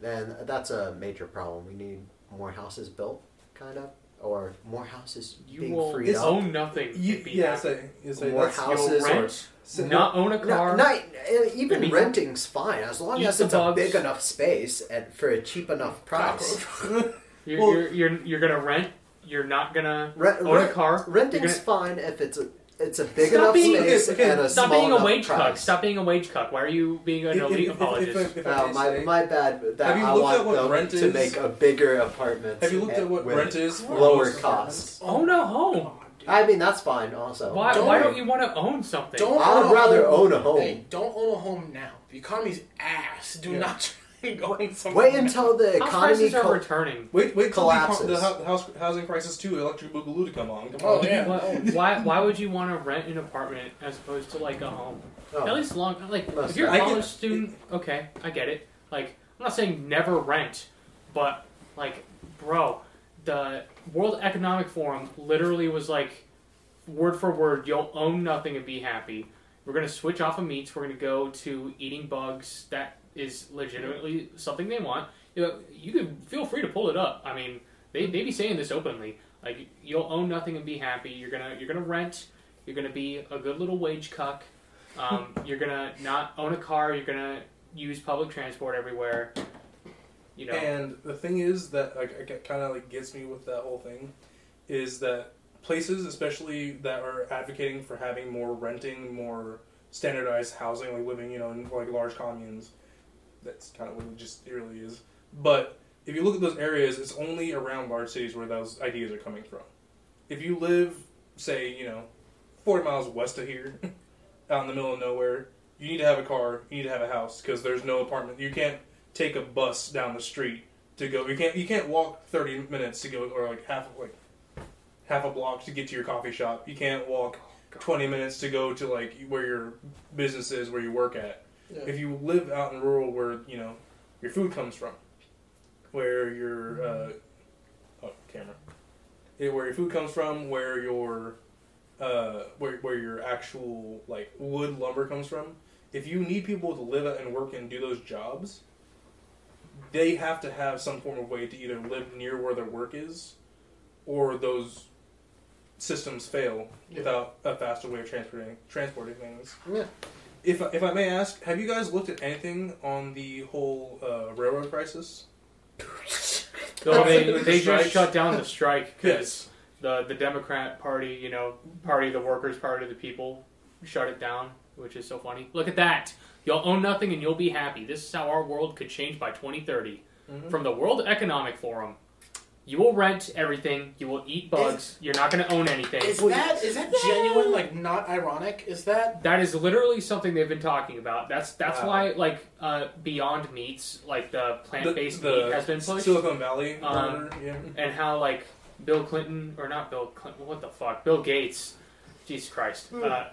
then that's a major problem. We need more houses built, kind of, or more houses You being will freed up. own nothing. You, be yeah, happy. say, you say More houses You'll or- so- not own a No, car. not, uh, even Maybe- renting's fine as long as it's bugs. a big enough space and for a cheap enough price. You're, Well- you're, you're, you're gonna rent. You're not gonna Rent, own a car. renting's You're fine if it's a it's a big Stop enough being- space okay, and a Stop small being a enough wage cuck. Stop being a wage cuck. Why are you being an If- if- elite if- if- apologist? if- if Uh, my, my bad. That Have you I looked want at what them rent to is? make a bigger apartment. Have you looked at what rent is for lower most costs? own a home. I mean, that's fine. Also, Why, Don't- why don't you want to own something? Don't I would own rather home. own a home. Hey, don't own a home now. The economy's ass. Do Yeah. not try going somewhere. Wait until the House economy. prices are co- returning. Wait, wait till the, Collapses. the hou- house, housing crisis too, electric boogaloo to come on. Come Oh, on. yeah. Why, oh, why, why would you want to rent an apartment as opposed to like a home? Oh. At least long, like Most if you're a I get- college student, okay, I get it. Like I'm not saying never rent, but like, bro, the World Economic Forum literally was like, word for word, you'll own nothing and be happy. We're gonna switch off of meats. We're gonna go to eating bugs. That is legitimately something they want. You know, you can feel free to pull it up. I mean, they they be saying this openly. Like you'll own nothing and be happy. You're gonna you're gonna rent. You're gonna be a good little wage cuck. Um, you're gonna not own a car. You're gonna use public transport everywhere. You know, And the thing is that like kind of like gets me with that whole thing is that places, especially that are advocating for having more renting, more standardized housing, like living, you know, in like large communes. That's kind of what it just it really is. But if you look at those areas, it's only around large cities where those ideas are coming from. If you live, say, you know, forty miles west of here, out in the middle of nowhere, you need to have a car, you need to have a house because there's no apartment. You can't take a bus down the street to go. You can't you can't walk thirty minutes to go or like half like half a block to get to your coffee shop. You can't walk oh, twenty minutes to go to like where your business is, where you work at. Yeah. If you live out in rural, where you know your food comes from, where your uh, oh camera, Yeah, where your food comes from, where your uh, where where your actual like wood lumber comes from. If you need people to live and work and do those jobs, they have to have some form of way to either live near where their work is, or those systems fail Yeah. without a faster way of transporting transporting things. Yeah. If if I may ask, have you guys looked at anything on the whole uh, railroad crisis? So they, The they strike? just shut down the strike because Yes. the the Democrat Party, you know, Party of the Workers, Party of the People, shut it down, which is so funny. Look at that. You'll own nothing and you'll be happy. This is how our world could change by 2030. Mhm. From the World Economic Forum, you will rent everything. You will eat bugs. You're not going to own anything. Is that is that genuine? Like not ironic? Is that That is literally something they've been talking about. That's that's Wow. why like uh, Beyond Meats, like the plant based The- the meat, has been pushed. Silicon Valley, Um, murder, yeah. and how like Bill Clinton or not Bill Clinton, what the fuck, Bill Gates, Jesus Christ, uh,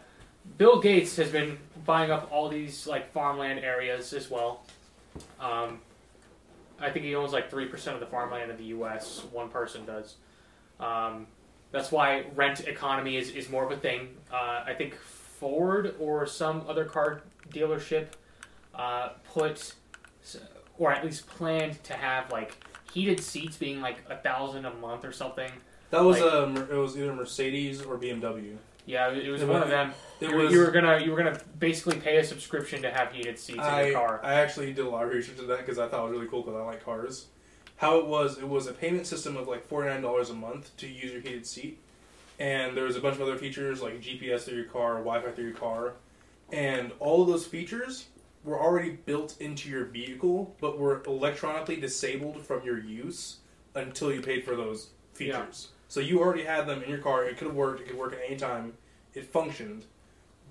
Bill Gates has been buying up all these like farmland areas as well. Um, I think he owns like three percent of the farmland in the U.S. One person does. Um, that's why rent economy is, is more of a thing. Uh, I think Ford or some other car dealership uh, put, or at least planned to have like heated seats being like a thousand a month or something. That was like- a it was either Mercedes or BMW. Yeah, it was It one was- of them. You, were- was. you were gonna you were gonna basically pay a subscription to have heated seats in your car. I actually did a lot of research into that because I thought it was really cool because I like cars. How it was, it was a payment system of like forty nine dollars a month to use your heated seat, and there was a bunch of other features like GPS through your car, Wi-Fi through your car, and all of those features were already built into your vehicle, but were electronically disabled from your use until you paid for those features. So you already had them in your car. It could have worked. It could work at any time. It functioned.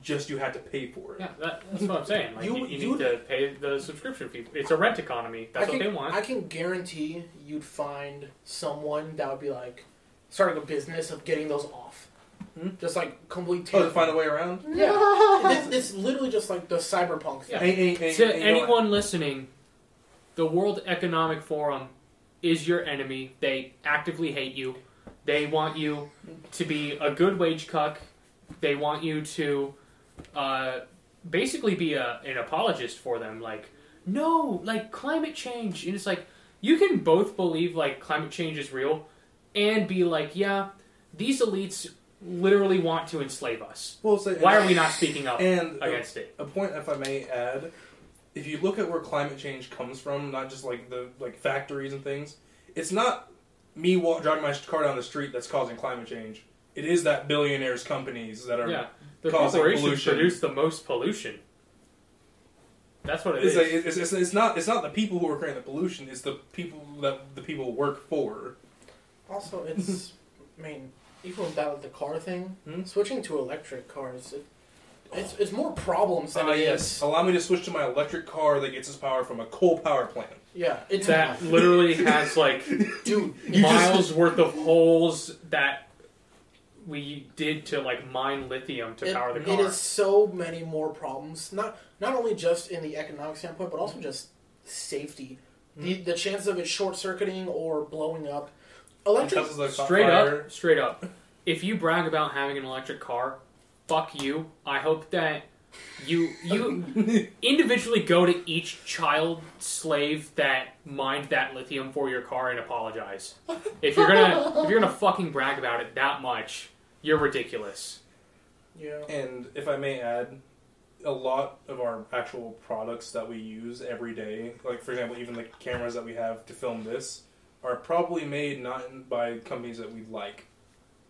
Just you had to pay for it. Yeah, that, that's what I'm saying. Like, you, You- you, you- need to pay the subscription fee. It's a rent economy. That's I can, what they want. I can guarantee you'd find someone that would be like starting a business of getting those off. Hmm? Just like complete. Oh, to find a way around. Yeah, it's, it's literally just like the cyberpunk thing. Yeah. Ain't- ain't- ain't- to ain't no- anyone listening, the World Economic Forum is your enemy. They actively hate you. They want you to be a good wage cuck. They want you to uh, basically be a, an apologist for them. Like no, like climate change, and it's like you can both believe like climate change is real, and be like, yeah, these elites literally want to enslave us. Well, say, Why are we not speaking up And against it? a point, if I may add, if you look at where climate change comes from, not just like the like factories and things, it's not me wa- driving my car down the street that's causing climate change. It is that billionaires' companies that are. Yeah, the causing corporations pollution. produce the most pollution. That's what it It's, is. like, it's, it's, it's not it's not the people who are creating the pollution. It's the people that the people work for. Also, it's. I mean, even with that with the car thing, Hmm? switching to electric cars, it, it's it's more problems than Ah, it yes. is. Allow me to switch to my electric car that gets its power from a coal power plant. Yeah, it's that literally has like dude. miles worth of holes that we did to like mine lithium to It, power the it car. is so many more problems. Not not only just in the economic standpoint, but also just safety. The Hmm. the chance of it short circuiting or blowing up. Electric. Tesla's like straight fire. up, straight up. If you brag about having an electric car, fuck you. I hope that you you individually go to each child slave that mined that lithium for your car and apologize. If you're gonna if you're gonna fucking brag about it that much, you're ridiculous. Yeah. And if I may add, a lot of our actual products that we use every day, like for example, even the cameras that we have to film this, are probably made not by companies that we like.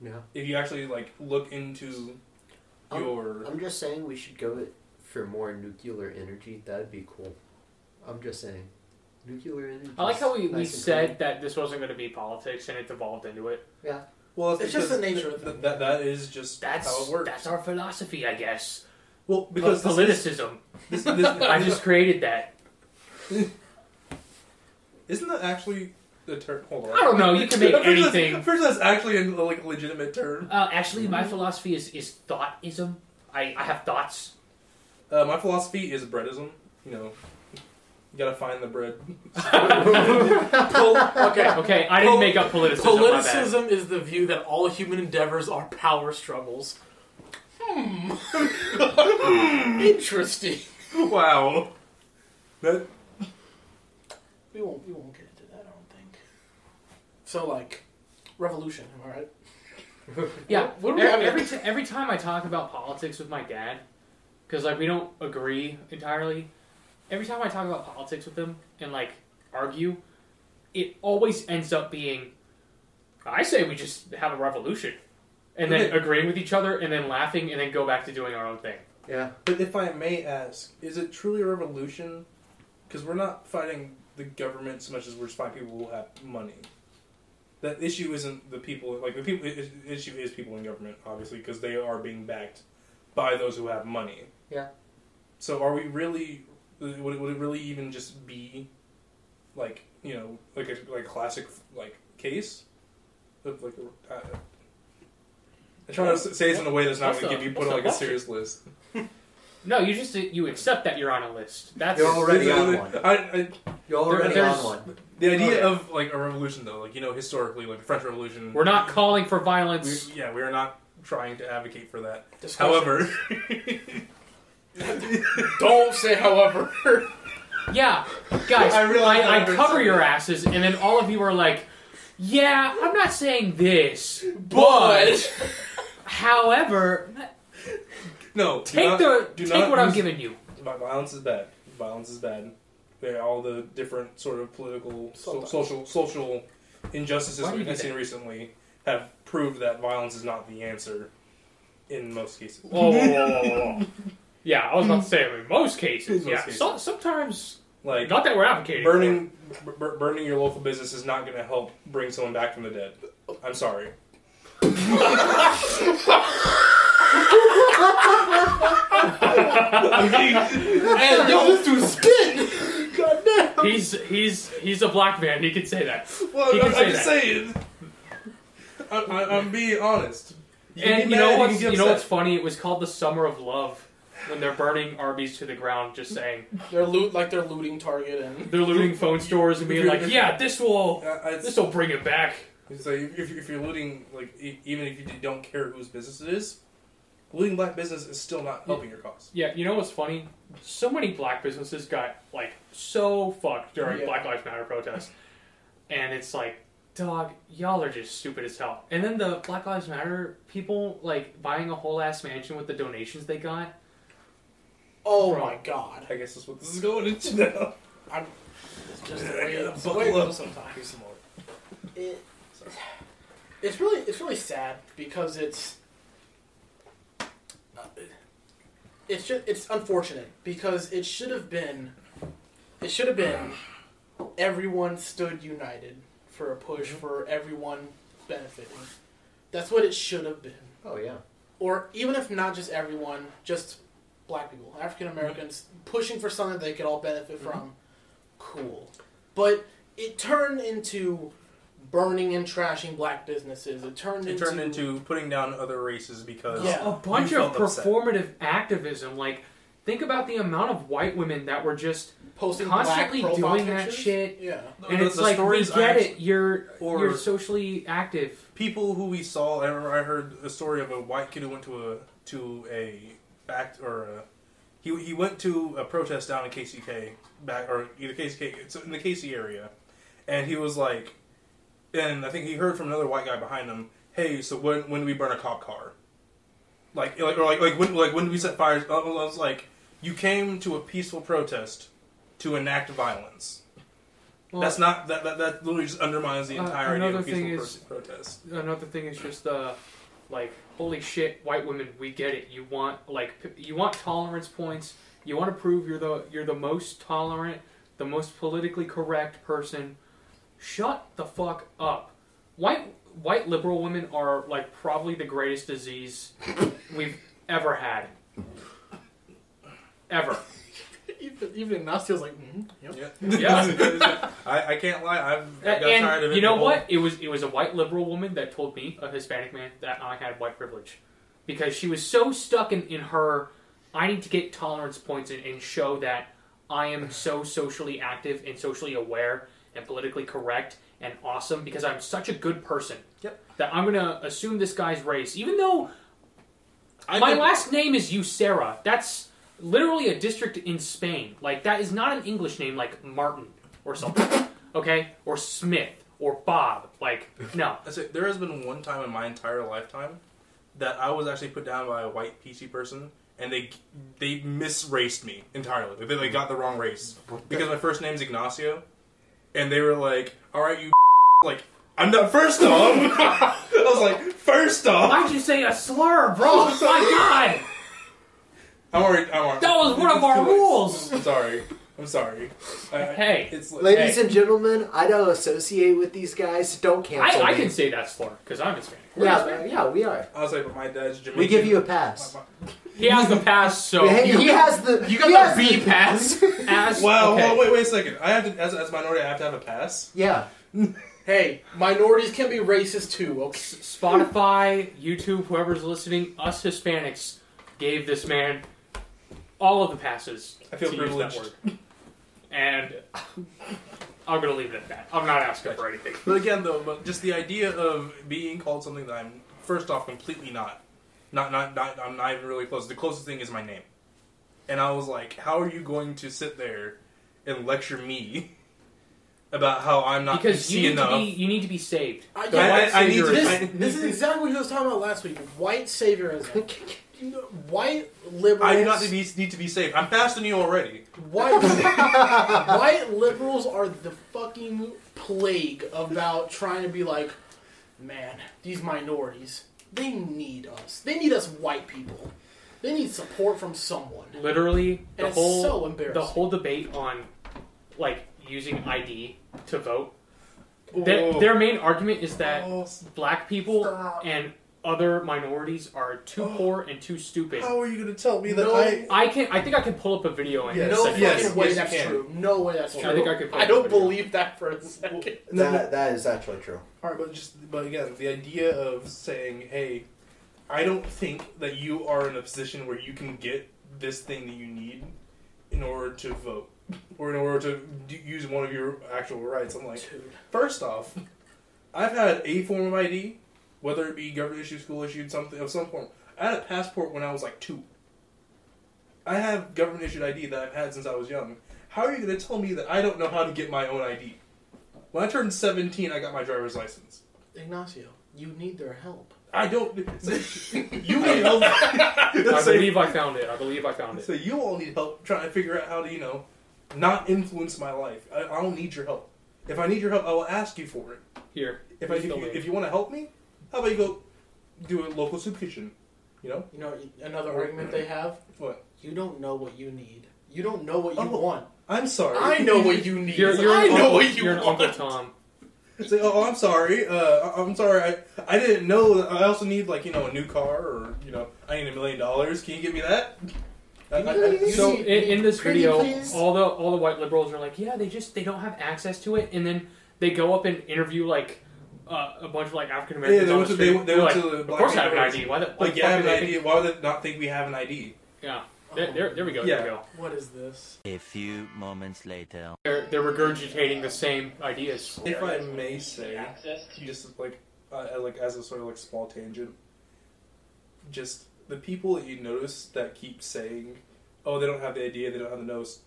Yeah. If you actually like look into your, I'm just saying we should go for more nuclear energy. That'd be cool. I'm just saying. Nuclear energy. I like how we, we nice and said that this wasn't going to be politics and it evolved into it. Yeah. Well, It's just the nature of th- that. That is just That's how it works. that's our philosophy, I guess. well, because Because this, politicism. this, this, I just created that. isn't that actually the term? Hold on. I don't know, you can make I'm pretty sure that's- anything. I'm pretty sure that's actually a like legitimate term. Uh, actually, my philosophy is is thoughtism. I, I have thoughts. Uh, my philosophy is breadism. You know, you gotta find the bread. Okay. Okay, I didn't Pol- make up politicism. Politicism is the view that all human endeavors are power struggles. Hmm. Interesting. wow. That We won't. We won't get into that. I don't think. So like, revolution. Am I right? Yeah, What- what do we every, every, t- every time I talk about politics with my dad, because like we don't agree entirely. Every time I talk about politics with him and like argue, it always ends up being, I say we just have a revolution, and then agreeing with each other, and then laughing, and then go back to doing our own thing. Yeah. But if I may ask, is it truly a revolution? Because we're not fighting the government so much as we're just fighting people who have money. That issue isn't the people. Like the people i- issue is people in government, obviously, because they are being backed by those who have money. Yeah. So are we really? Would it, would it really even just be like you know like a like a classic like case of like a, uh, I'm trying to say this in a way that's not going to give you put on like a serious list. No, you just you accept that you're on a list. That's You're already on one. I, I, You're already there's- on one. The idea yeah. of like a revolution, though, like you know, historically, like the French Revolution, we're not calling for we, violence. yeah, we are not trying to advocate for that. Discussion. However, don't say however. Yeah, guys, I I, really I, don't cover understand. your asses, and then all of you are like, "Yeah, I'm not saying this, But however, no, do take not- the do take not what I'm use- giving you." vi- Violence is bad. Violence is bad. They're all the different sort of political, so, social, social injustices Why we've do seen that? recently have proved that violence is not the answer in most cases. Whoa, whoa, whoa, whoa, whoa. Yeah, I was about to say in most cases. Most yeah, cases. So, sometimes Like not that we're advocating. burning, b- b- burning your local business is not going to help bring someone back from the dead. I'm sorry. and yo, this dude spit. God. He's he's he's a black man. He can say that. Well, He I'm, can I'm say that. saying. I, I, I'm being honest. You And you know what's get you know what's funny? It was called the Summer of Love when they're burning Arby's to the ground, just saying They're loot like they're looting Target and they're looting phone stores and being like, "Yeah, this will Uh, this will bring it back." So if, if if you're looting, like even if you don't care whose business it is, looting black business is still not helping your cause. Yeah, you know what's funny? So many black businesses got like so fucked during Yeah. Black Lives Matter protests, and it's like, dog, y'all are just stupid as hell. And then the Black Lives Matter people like buying a whole ass mansion with the donations they got. Oh Bro. my god. I guess that's what this is going into now. I'm it's just the way, it's Buckle way up. sometimes. It, it's really it's really sad because it's it's just it's unfortunate because it should have been it should have been everyone stood united for a push mm-hmm. for everyone benefiting. That's what it should have been. Oh yeah. Or even if not just everyone, just black people, African Americans mm-hmm. pushing for something they could all benefit mm-hmm. from. Cool. But it turned into burning and trashing black businesses. It turned It into turned into putting down other races because Yeah. A bunch You of felt upset. performative activism. Like, think about the amount of white women that were just posting constantly black profile doing that shit. Yeah. and The- it's the like we stories get I it. You're or- you're socially active. people who we saw. I remember I heard a story of a white kid who went to a to a act or a, he he went to a protest down in KCK back or either KCK it's in the KC area, and he was like, and I think he heard from another white guy behind him. Hey, so when when do we burn a cop car? Like like or like like when like when do we set fires? I was like, you came to a peaceful protest to enact violence. Well, That's not that, that that literally just undermines the Uh, entirety of a thing peaceful is- protest. another thing is just uh like holy shit white women we get it you want like p- you want tolerance points you want to prove you're the you're the most tolerant the most politically correct person shut the fuck up white white liberal women are like probably the greatest disease we've ever had ever Even even Ignacio was like, mm yep. Yeah, Yeah. I, I can't lie. I've got and tired of it. you know the what? It was it was a white liberal woman that told me, a Hispanic man, that I had white privilege, because she was so stuck in, in her. I need to get tolerance points and, and show that I am so socially active and socially aware and politically correct and awesome because I'm such a good person. Yep. That I'm gonna assume this guy's race, even though I my last name is Ucera. That's literally a district in Spain. Like that is not an English name like Martin or something. okay? Or Smith or Bob. Like no. It. There has been one time in my entire lifetime that I was actually put down by a white PC person, and they they misraced me entirely. They, they got the wrong race because my first name's Ignacio, and they were like, "All right, you like." I'm not first off. I was like, first off, Why'd you say a slur, bro? Oh my god! I'm already. I'm already That was one of our rules. I'm sorry. I'm sorry. I, I- Hey. it's like, Ladies Hey. and gentlemen, I don't associate with these guys. Don't cancel I, I me. can say that slur because I'm Hispanic. We're Yeah, Hispanic. yeah, we are. I was like, but my dad's Jamaican. We give you a pass. He has the pass, so Hey, you, he has the. you he got has the B pass. As Wow, okay. well, wait, wait a second. I have to, as, as a minority, I have to have a pass. Yeah. Hey, minorities can be racist too. Okay. Spotify, YouTube, whoever's listening, us Hispanics gave this man all of the passes. I feel to use that privileged. word. And I'm gonna leave it at that. I'm not asking for anything. But again, though, but just the idea of being called something that I'm first off completely not, not, not, not I'm not even really close. The closest thing is my name, and I was like, how are you going to sit there and lecture me about how I'm not Because you need enough? to be you need to be saved. I, yeah, white I- I need to- this, I- this is exactly what he was talking about last week. White saviorism. White liberals. I do not need, need to be saved. I'm faster than you already. White, white liberals are the fucking plague about trying to be like, man, these minorities, they need us. They need us white people. They need support from someone. Literally, the And whole so embarrassing. the whole debate on like using ID to vote. Their, their main argument is that Oh, black people stop. and other minorities are too Oh. poor and too stupid. How are you going to tell me that No. I? I can I think I can pull up a video and Yes. no send it. yes, way yes, you that's can. true. No way that's true. I think I could I don't put believe that for a second. No, no. That, that is actually true. All right, but just but again, the idea of saying, "Hey, I don't think that you are in a position where you can get this thing that you need in order to vote or in order to d- use one of your actual rights." I'm like, Dude. first off, I've had a form of ID, whether it be government issued, school issued, something of some form. I had a passport when I was like two. I have government issued ID that I've had since I was young. How are you going to tell me that I don't know how to get my own ID? When I turned 17, I got my driver's license. Ignacio, you need their help. I don't. So you need help. I believe I found it. I believe I found it. so you all need help trying to figure out how to, you know, not influence my life. I, I don't need your help. If I need your help, I will ask you for it. Here. If I, if you, if you want to help me, how about you go do a local soup kitchen? You know You know, another argument they have. what? You don't know what you need. You don't know what you Oh. want. I'm sorry. I know what you need. You're, you're I an know uncle, what you you're an want. Uncle Tom. Say, oh, I'm sorry. Uh, I- I'm sorry. I, I didn't know. That I also need like you know a new car or you know I need a million dollars. Can you give me that? I- I- I- So see- in, in this Pretty video, please? all the all the white liberals are like, yeah, they just they don't have access to it, and then they go up and interview like uh, a bunch of like African Yeah, Americans. they on went the to- they they went like, to the Of black course, I have an neighborhoods. ID. Why the why like the you fuck have do an they ID. think- Why would they not think we have an ID? Yeah, there, there, there we go. Yeah. There we go. What is this? A few moments later. They're they're regurgitating the same ideas. If I may say, just like uh, like as a sort of like small tangent, just the people that you notice that keep saying, "Oh, they don't have the idea, they don't have the nose,"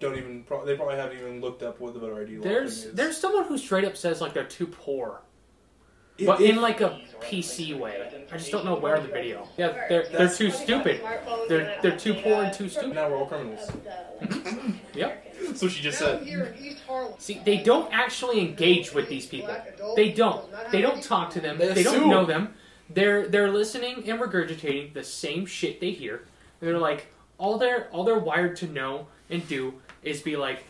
don't even pro- they probably haven't even looked up what the voter ID law There's thing is. there's someone who straight up says like they're too poor, If- but if- in like a PC way. I just don't know where the video. Yeah, they're they're too stupid. They're they're too poor and too stupid. now we're all criminals. Yep. So she just said. See, they don't actually engage with these people. They don't. They don't talk to them. They They don't know them. They're they're listening and regurgitating the same shit they hear. And they're like all they're all they're wired to know and do is be like,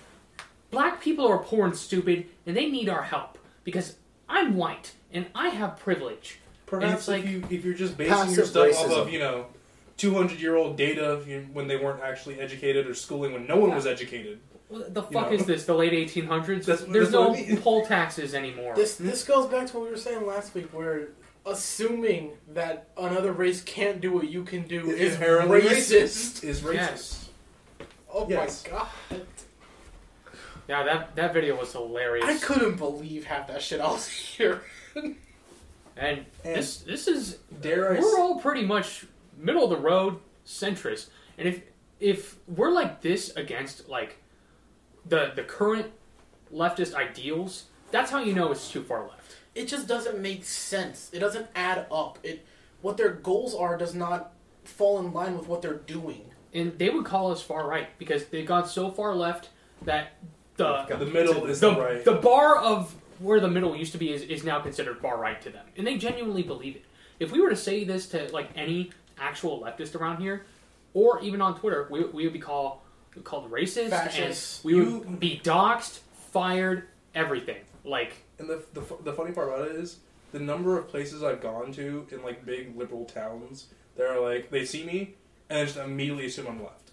black people are poor and stupid, and they need our help because I'm white and I have privilege. Perhaps it's like- if you if you're just basing your Passive stuff off of you know, two hundred year old data you when they weren't actually educated or schooling when no one was educated. What the You fuck know. is this? The late 1800s? There's that's no I mean. poll taxes anymore. This this goes back to what we were saying last week, where assuming that another race can't do what you can do Is is inherently racist. Is racist. Yes. Oh Yes. my god! Yeah, that that video was hilarious. I couldn't believe half that shit I was here. And, And this this is Dare I? we're s- all pretty much middle of the road centrist. And if if we're like this against like the the current leftist ideals, that's how you know it's too far left. It just doesn't make sense. It doesn't add up. It what their goals are does not fall in line with what they're doing. And they would call us far right because they've gone so far left that the the middle is the, the right. the bar of where the middle used to be is, is now considered far right to them, and they genuinely believe it. If we were to say this to like any actual leftist around here, or even on Twitter, we, we would be called called racist, Fascist. and we You- would be doxxed, fired, everything. Like And the, the the funny part about it is the number of places I've gone to in like big liberal towns. They're like they see me and just immediately assume I'm left.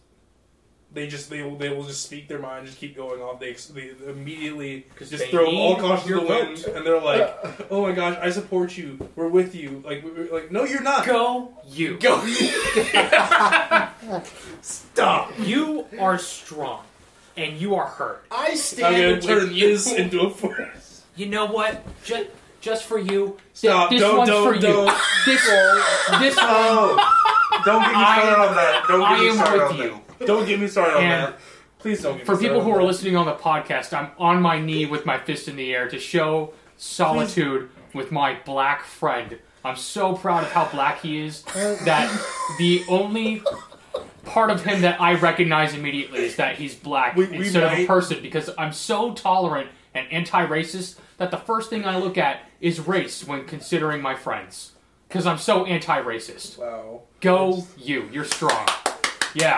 They just they will they will just speak their mind, just keep going off. They, ex- they immediately 'Cause just they throw all caution to the wind, vote. and they're like, "Oh my gosh, I support you. We're with you." Like we- we're like, no, you're not. go you, Go. you. Stop. you are strong, and you are hurt. I stand. I'm gonna turn you. this into a force. You know what? Just just for you. Stop. This don't one's don't for don't. you. This this one. Oh, don't get me I- started on that. Don't get I me am started with on you. Don't get me started on And that. Please don't get For me people started who on are that. listening on the podcast, I'm on my knee with my fist in the air to show solitude with my black friend. I'm so proud of how black he is that the only part of him that I recognize immediately is that he's black We- we instead of a might- person because I'm so tolerant and anti-racist that the first thing I look at is race when considering my friends because I'm so anti-racist. Wow. Go you, you're strong. Yeah.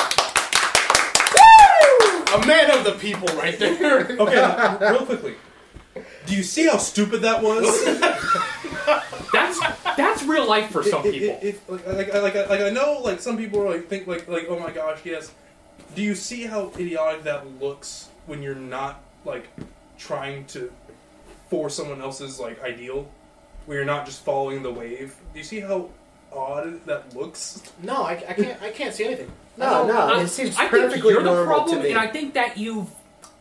A man of the people, right there. Okay, real quickly. Do you see how stupid that was? That's that's real life for some If- people. if- if- like, like, like, like, I know, like some people are like think like like oh my gosh, yes. Do you see how idiotic that looks when you're not like trying to force someone else's like ideal, where you're not just following the wave? Do you see how odd that looks? no, I, I can't. I can't see anything. No, no, I- it seems I think perfectly you're the normal problem, to me. and I think that you've,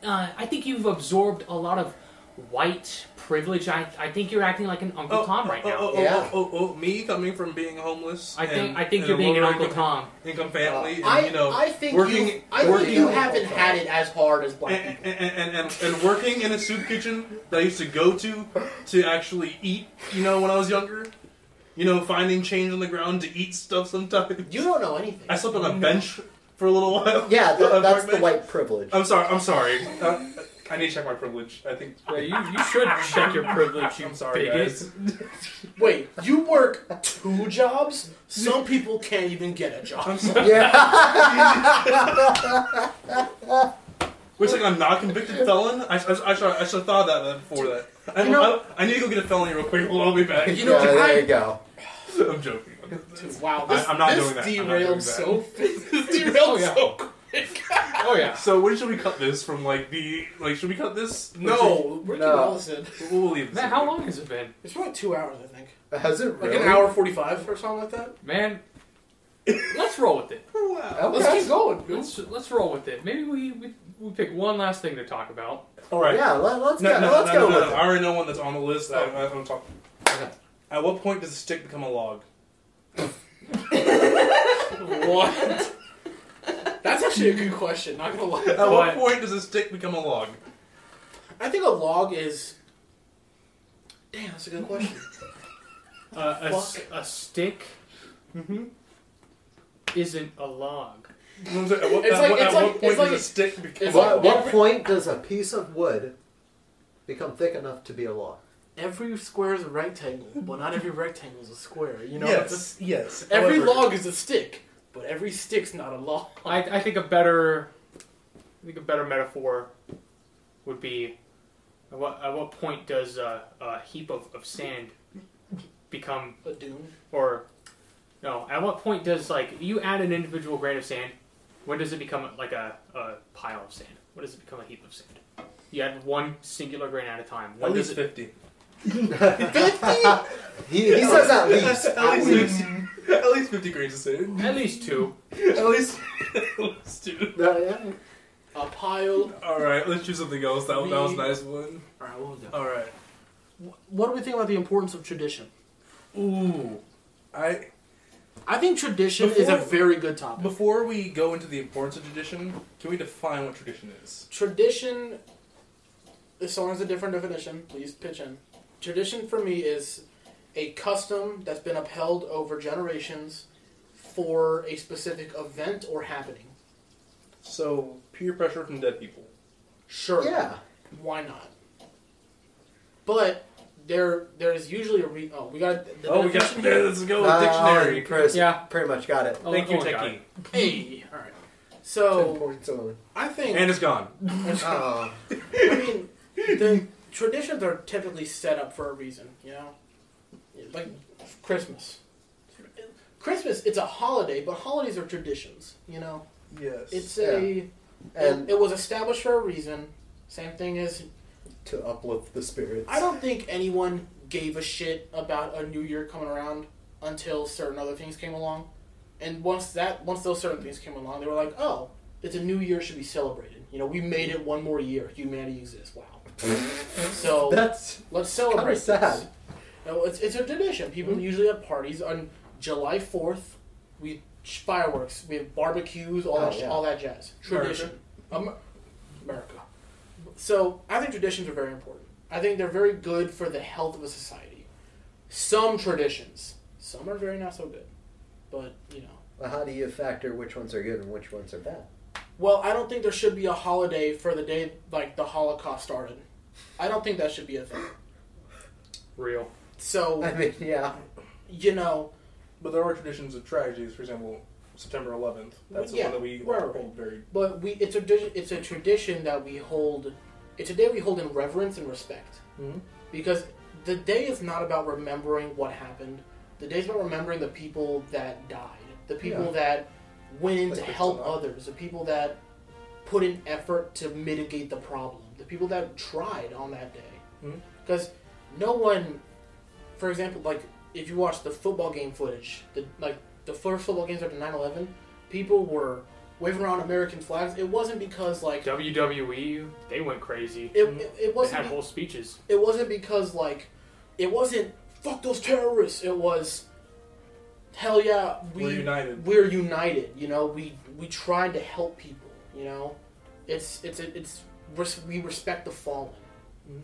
uh, I think you've absorbed a lot of white privilege. I I think you're acting like an Uncle Tom right oh, now. Oh, oh, Yeah. oh, oh, oh, me coming from being homeless. I think and- I think and you're a being an lower Uncle income, Tom. income family, and I, you know, I think working, you, I working, think you haven't had it as hard as black and, people. and, and, and, and working in a soup kitchen that I used to go to to actually eat. You know, when I was younger, you know, finding change on the ground to eat stuff sometimes. You don't know anything. I slept on a bench for a little while. Yeah, A that, that's the white privilege. I'm sorry. I'm sorry. Uh, I need to check my privilege. I think. Yeah, you, you should check your privilege, you I'm sorry, bigot. guys. Wait, you work two jobs? Some people can't even get a job. I'm sorry. Yeah. Which like I'm not convicted felon. I, I, I, should, I should have thought of that before that. I'm, You know- I, I need to go get a felony real quick. Hold on, I'll be back. You know, yeah, there I- you go. I'm joking. Wow, I- this, I'm not this doing that. I'm not derailed doing so fast. Oh, derailed Oh, yeah. so quick. Oh yeah. So when should we cut this from like the like? Should we cut this? No, Ricky No. Ellison. We'll, we'll leave this. Man, in. how long has it been? It's about two hours, I think. Has it Like really? an hour forty-five or something like that. Man, let's roll with it. Wow. Let's Okay. keep going. Let's let's roll with it. Maybe we we, we pick one last thing to talk about. All right. Yeah, let, us No, go. no, let's no, go no, no, with no. it. I already know one that's on the list. I, I don't talk. Okay. At what point does a stick become a log? What? That's actually a good question. Not gonna lie. At What? what point does a stick become a log? I think a log is. Damn, that's a good question. Uh, a, s- Fuck. a stick Mm-hmm. isn't a log. At what, It's at like- what- it's like- what point it's does a a- stick become a like- log? What, what point does a piece of wood become thick enough to be a log? Every square is a rectangle, but not every rectangle is a square. You know, yes, yes. every However- log is a stick, but every stick's not a log. I, I think a better I think a better metaphor would be at what, at what point does uh, a heap of, of sand become A dune. or no at what point does like you add an individual grain of sand when does it become like a, a pile of sand when does it become a heap of sand you add one singular grain at a time when At does least it fifty. He, he says at least. At At least, least. at least fifty grains of sand. at least two At least, at least two. Uh, yeah. A pile. All right, let's choose something else. That, that was a nice one. Alright, what was that? All right. What do we think about the importance of tradition? Ooh, I I think tradition is a very good topic. before we go into the importance of tradition, can we define what tradition is? Tradition, if someone has a different definition, please pitch in. Tradition for me is a custom that's been upheld over generations for a specific event or happening. So peer pressure from dead people. Sure. Yeah. Why not? But there, there is usually a re. Oh, we got the Oh, we got definition here. let's go with Uh, dictionary. Chris, Yeah. Pretty much got it. Oh, Thank you, oh, got Techie. Hey, all right. So points. I think And it's gone. Oh. I mean, the traditions are typically set up for a reason, you know? Like Christmas. Christmas, it's a holiday, but holidays are traditions, you know? Yes. It's a. And it, it was established for a reason. Same thing as. to uplift the spirits. I don't think anyone gave a shit about a new year coming around until certain other things came along. And once that, once those certain things came along, they were like, "Oh, it's a new year, should be celebrated." You know, we made it one more year. Humanity exists. Wow. so That's Let's celebrate. Sad. this. No, it's, it's a tradition. People mm-hmm. usually have parties on July Fourth. We fireworks. We have barbecues. All Oh, that. yeah. All that jazz. Tradition. Am- America. So I think traditions are very important. I think they're very good for the health of a society. Some traditions, some are very not so good, but you know. Well, how do you factor which ones are good and which ones are bad? Well, I don't think there should be a holiday for the day like the Holocaust started. I don't think that should be a thing. real So I mean, yeah. you know, But there are traditions of tragedies. For example, September 11th. That's the Yeah, one that we right, right. hold very. But we it's a it's a tradition that we hold. It's a day we hold in reverence and respect Mhm. because the day is not about remembering what happened. The day is about remembering the people that died, the people Yeah. that went in to help others, the people that put in effort to mitigate the problem, the people that tried on that day. Mhm. Because no one, for example, like if you watch the football game footage, the like the first football games after 9-11, people were waving around American flags, it wasn't because like WWE, they went crazy. it, it, it wasn't had whole speeches. it wasn't because like it wasn't fuck those terrorists. It was hell yeah, we We're united. We're united. You know, we we tried to help people. You know, it's it's it's we respect the fallen.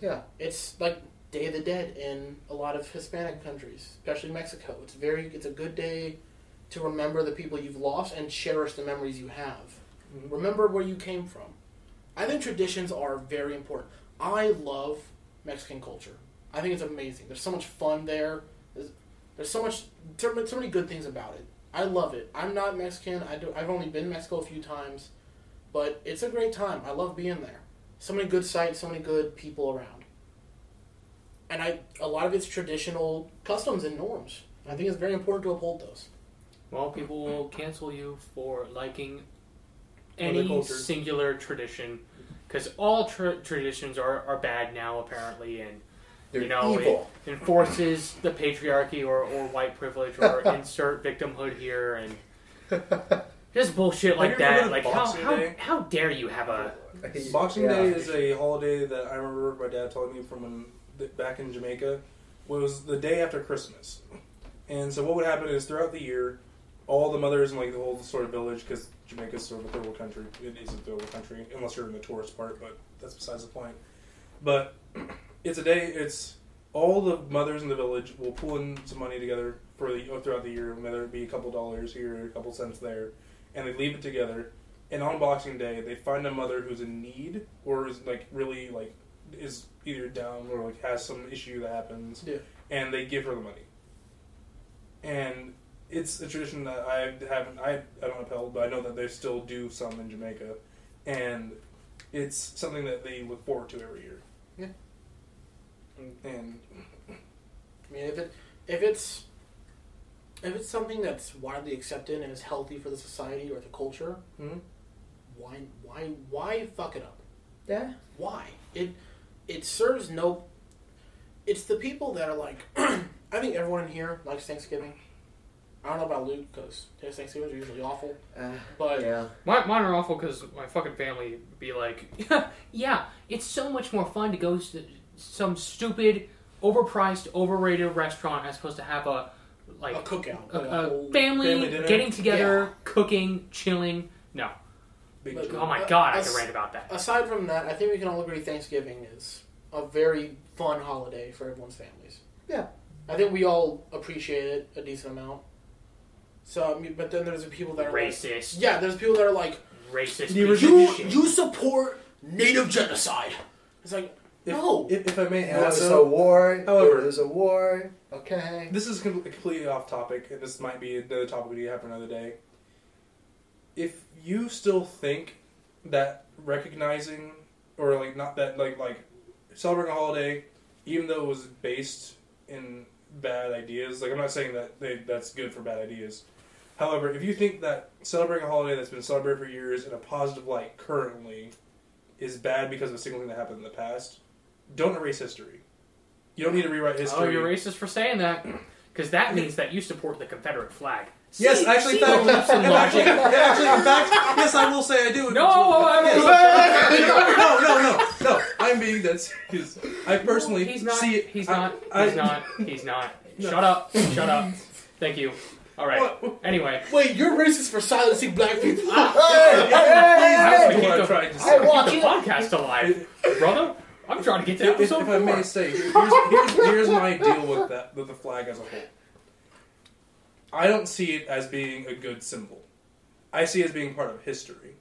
Yeah. It's like Day of the Dead in a lot of Hispanic countries, especially Mexico. It's very it's a good day to remember the people you've lost and cherish the memories you have. Mhm. Remember where you came from. I think traditions are very important. I love Mexican culture. I think it's amazing. There's so much fun there. There's, so much so many- good things about it. I love it. I'm not Mexican. I do, I've only been to Mexico a few times, but it's a great time. I love being there. So many good sights, so many good people around. And I a lot of it's traditional customs and norms. I think it's very important to uphold those. Well, people will cancel you for liking any singular tradition because all tra- traditions are, are bad now, apparently, and They're you know evil. it enforces the patriarchy or, or white privilege or insert victimhood here and just bullshit like Have you ever that. Like how, Boxing how Day? how dare you have a Boxing Yeah. Day is a holiday that I remember my dad telling me from when th- back in Jamaica was the day after Christmas. And so what would happen is throughout the year, all the mothers in like the whole sort of village, because Jamaica's sort of a third world country. It is a third world country unless you're in the tourist part, but that's besides the point. But it's a day. It's all the mothers in the village will pull in some money together for the uh, throughout the year, whether it be a couple dollars here, a couple cents there, and they leave it together. And on Boxing Day, they find a mother who's in need or is like really like is either down or like has some issue that happens, Yeah. and they give her the money. And it's a tradition that I haven't I, I don't upheld, but I know that they still do some in Jamaica, and it's something that they look forward to every year. Yeah. And I mean, if it if it's if it's something that's widely accepted and is healthy for the society or the culture, Mhm. why why why fuck it up? Yeah. Why it it serves no. It's the people that are like. I think everyone in here likes Thanksgiving. I don't know about Luke because his Thanksgivings are usually awful, Uh, but yeah. Mine, mine are awful because my fucking family be like, yeah, it's so much more fun to go to some stupid, overpriced, overrated restaurant as opposed to have a like a cookout, a, like a whole- family, family getting together, Yeah. cooking, chilling. No, big But- joke. oh my Uh, god, I us- could rant about that. Aside from that, I think we can all agree Thanksgiving is a very fun holiday for everyone's families. Yeah. I think we all appreciate it a decent amount. So, I mean, but then there's the people that are like, Racist, yeah, there's people that are like, racist. You piece you of shit. you support native genocide. It's like, If, no, if, if I may Yeah, add, was a so, war. However- it was a war. Okay. this is com- completely off topic, and this might be another topic we have for another day. If you still think that recognizing or like not that like like celebrating a holiday, even though it was based in bad ideas, like I'm not saying that they, that's good for bad ideas. However, if you think that celebrating a holiday that's been celebrated for years in a positive light currently is bad because of a single thing that happened in the past, don't erase history. You don't need to rewrite history. Oh, you're racist for saying that because that means that you support the Confederate flag. Yes, See- actually, see in fact, the in in logic? actually, in fact, yes, I will say I do. No, I Yes. no, no, no, no. I'm being that serious. I personally he's not. see he's I- not. I- he's not. He's not. No. Shut up. Shut up. Thank you. All right. What? Anyway, wait, you're racist for silencing black people. Hey, hey, I hey, was That's gonna what keep I'm the, trying to I say. want keep you. the podcast alive, brother. I'm trying to get to If, if, episode if I may four. say, here's, here's, here's my deal with that with the flag as a whole. I don't see it as being a good symbol. I see it as being part of history.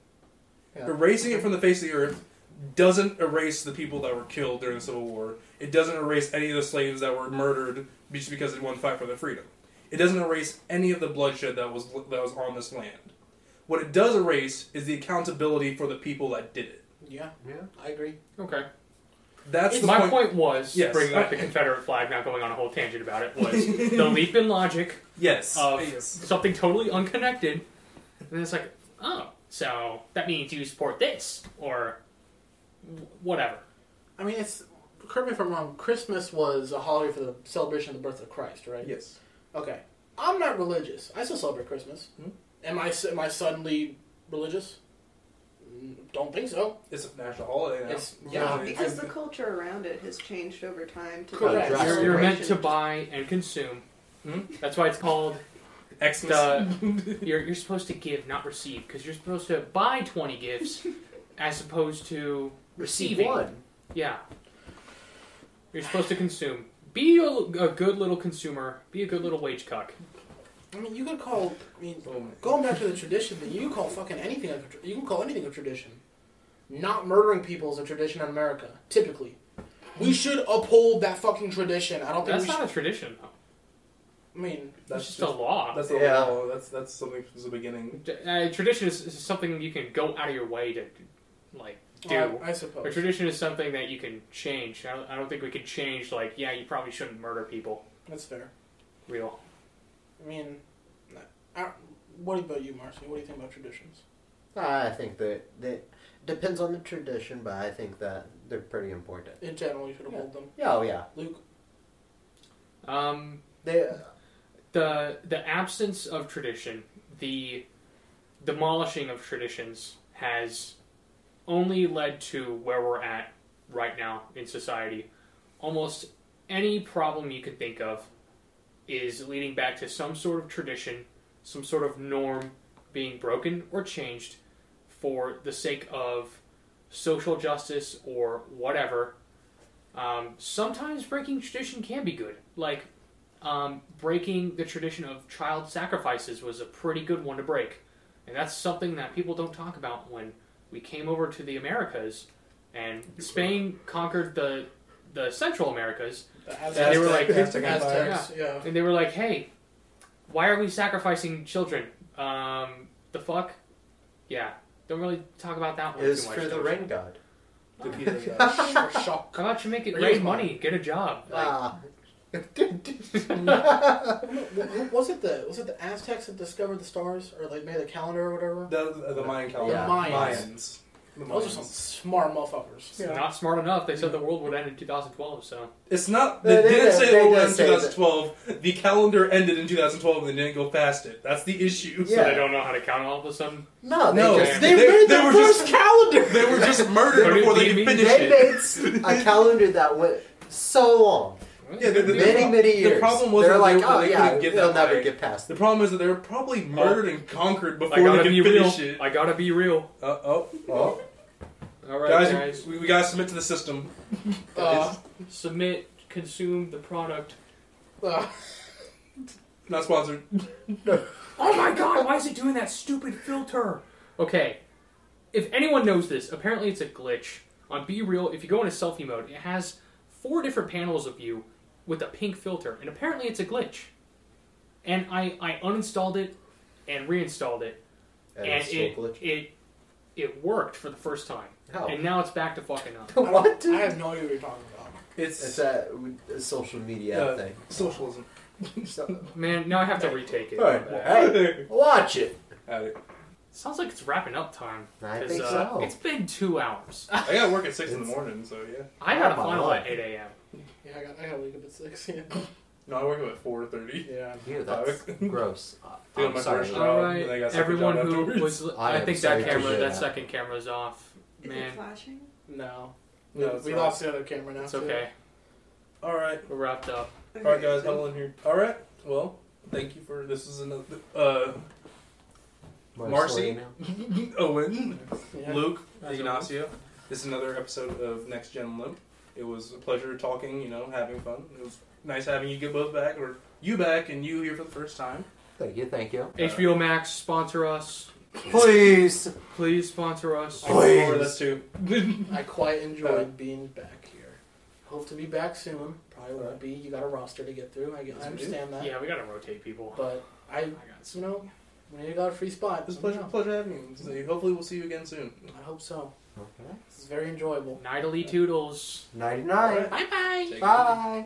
Yeah. Erasing it from the face of the earth doesn't erase the people that were killed during the Civil War. It doesn't erase any of the slaves that were murdered just because they wanted to fight for their freedom. It doesn't erase any of the bloodshed that was that was on this land. What it does erase is the accountability for the people that did it. yeah, Yeah. I agree. Okay. That's the My point. point was Yes. bringing up the Confederate flag, not going on a whole tangent about it, was the leap in logic Yes. of yes. something totally unconnected. And it's like, oh, so that means you support this or whatever. I mean, it's correct me if I'm wrong. Christmas was a holiday for the celebration of the birth of Christ, right? Yes. Okay. I'm not religious. I still celebrate Christmas. Hmm. Am I am I suddenly religious? Don't think so. It's a national holiday now. It's- Yeah, yeah, Because the culture around it has changed over time to Correct. be You're, you're meant to buy and consume. Hmm? That's why it's called. Xmas. The, you're you're supposed to give, not receive, because you're supposed to buy twenty gifts as opposed to Receive receiving. one. Yeah. You're supposed to consume. Be a, a good little consumer. Be a good little wage cuck. I mean, you could call. I mean, Oh going back to the tradition thing, you can call fucking anything. A, tra- you can call anything a tradition. Not murdering people is a tradition in America. Typically, we should uphold that fucking tradition. I don't think That's we should. not a tradition. though. I mean, That's just a law. That's the Yeah. law. That's that's something from the beginning. Uh, tradition is, is something you can go out of your way to, like, do. I, I A suppose. tradition is something that you can change. I don't, I don't think we can change, like, yeah, you probably shouldn't murder people. That's fair. Real. I mean, I, what about you, Marcy? What do you think about traditions? I think that that depends on the tradition, but I think that they're pretty important. In general, you should uphold them. Yeah, oh yeah. Luke, Um, They the the absence of tradition, the demolishing of traditions has only led to where we're at right now in society. Almost any problem you can think of is leading back to some sort of tradition, some sort of norm being broken or changed for the sake of social justice or whatever. Um, sometimes breaking tradition can be good. Like, um, breaking the tradition of child sacrifices was a pretty good one to break. And that's something that people don't talk about when we came over to the Americas and Spain conquered the the Central Americas the And they were like- Aztec Aztecs, Empire. yeah. and they were like, "Hey, why are we sacrificing children? Um, the fuck? Yeah, don't really talk about that one it was for the don't rain god. The Peter shock. How about you make it Raise rain money. money, get a job? Like, Ah. was it the was it the Aztecs that discovered the stars or like made the calendar or whatever? The, the Mayan calendar. Yeah. Mayans. Mayans. The Those are some smart motherfuckers. Yeah. Not smart enough. They said the world would end in 2012. So It's not. They- They, they didn't did- say they it will did end in say that. 2012. The calendar ended in 2012 and they didn't go past it. That's the issue. so Yeah. they don't know how to count all of a sudden. No, they No, just They, They- made they the were first just- calendar. They were just murdered before you they could mean? finish they it. made s- a calendar that went so long, Yeah, the- the- many pro- many the problem was they're that like, they- oh they yeah, couldn't get they'll that never high. get past The it. problem is that they were probably murdered and conquered I before they gotta could real. finish it. I gotta be real. Uh, oh, oh. All right, guys, guys. We, we gotta submit to the system. Uh, Submit, consume the product. uh, Not sponsored. Oh my god, why is it doing that stupid filter? Okay, if anyone knows this, apparently it's a glitch. On BeReal, if you go into selfie mode, it has four different panels of you with a pink filter, and apparently it's a glitch. And I, I uninstalled it and reinstalled it, And and it's still it, glitch. it it worked for the first time. How? And now it's back to fucking up. I don't- what? I have no idea what you're talking about. It's, It's a, a social media uh, thing. socialism. Man, now I have to retake it. Alright, hey, watch it. Got it. Sounds like it's wrapping up time. I 'cause, think uh, so. It's been two hours. I gotta work at 6 in the morning, so yeah. I got a Oh my final God. at 8 a.m. Yeah, I got I got to wake up at six. Yeah. No, I work at 4.30. yeah. Ew, that's gross. Uh, Doing I'm my sorry. first job, right, and I got second everyone job who afterwards. was. I I, am think sorry that camera, hear that that. second is off. Is Man, it flashing? No. No, we we lost the other camera now. it's too. okay. Alright. We're wrapped up. Alright, guys, huddle in here. Alright, well, thank you for this. is another. Uh, Marcy? Owen, Yeah. Luke, That's Ignacio. This is another episode of Next Gen Limp. It was a pleasure talking, you know, having fun. It was nice having you get both back, or you back and you here for the first time. Thank you, thank you. HBO Max sponsor us. Please. Please sponsor us. Please. Or that's two. I quite enjoyed Uh, being back here. Hope to be back soon. Probably won't be. You got a roster to get through. I, get, I Yes, we do. understand that. Yeah, we gotta rotate people. But I, I you know, when you got a free spot, It's a let me pleasure, know. pleasure having you. So hopefully, we'll see you again soon. I hope so. Okay. This is very enjoyable. Nightly Toodles. Nighty night. Bye bye. Take it easy. Bye.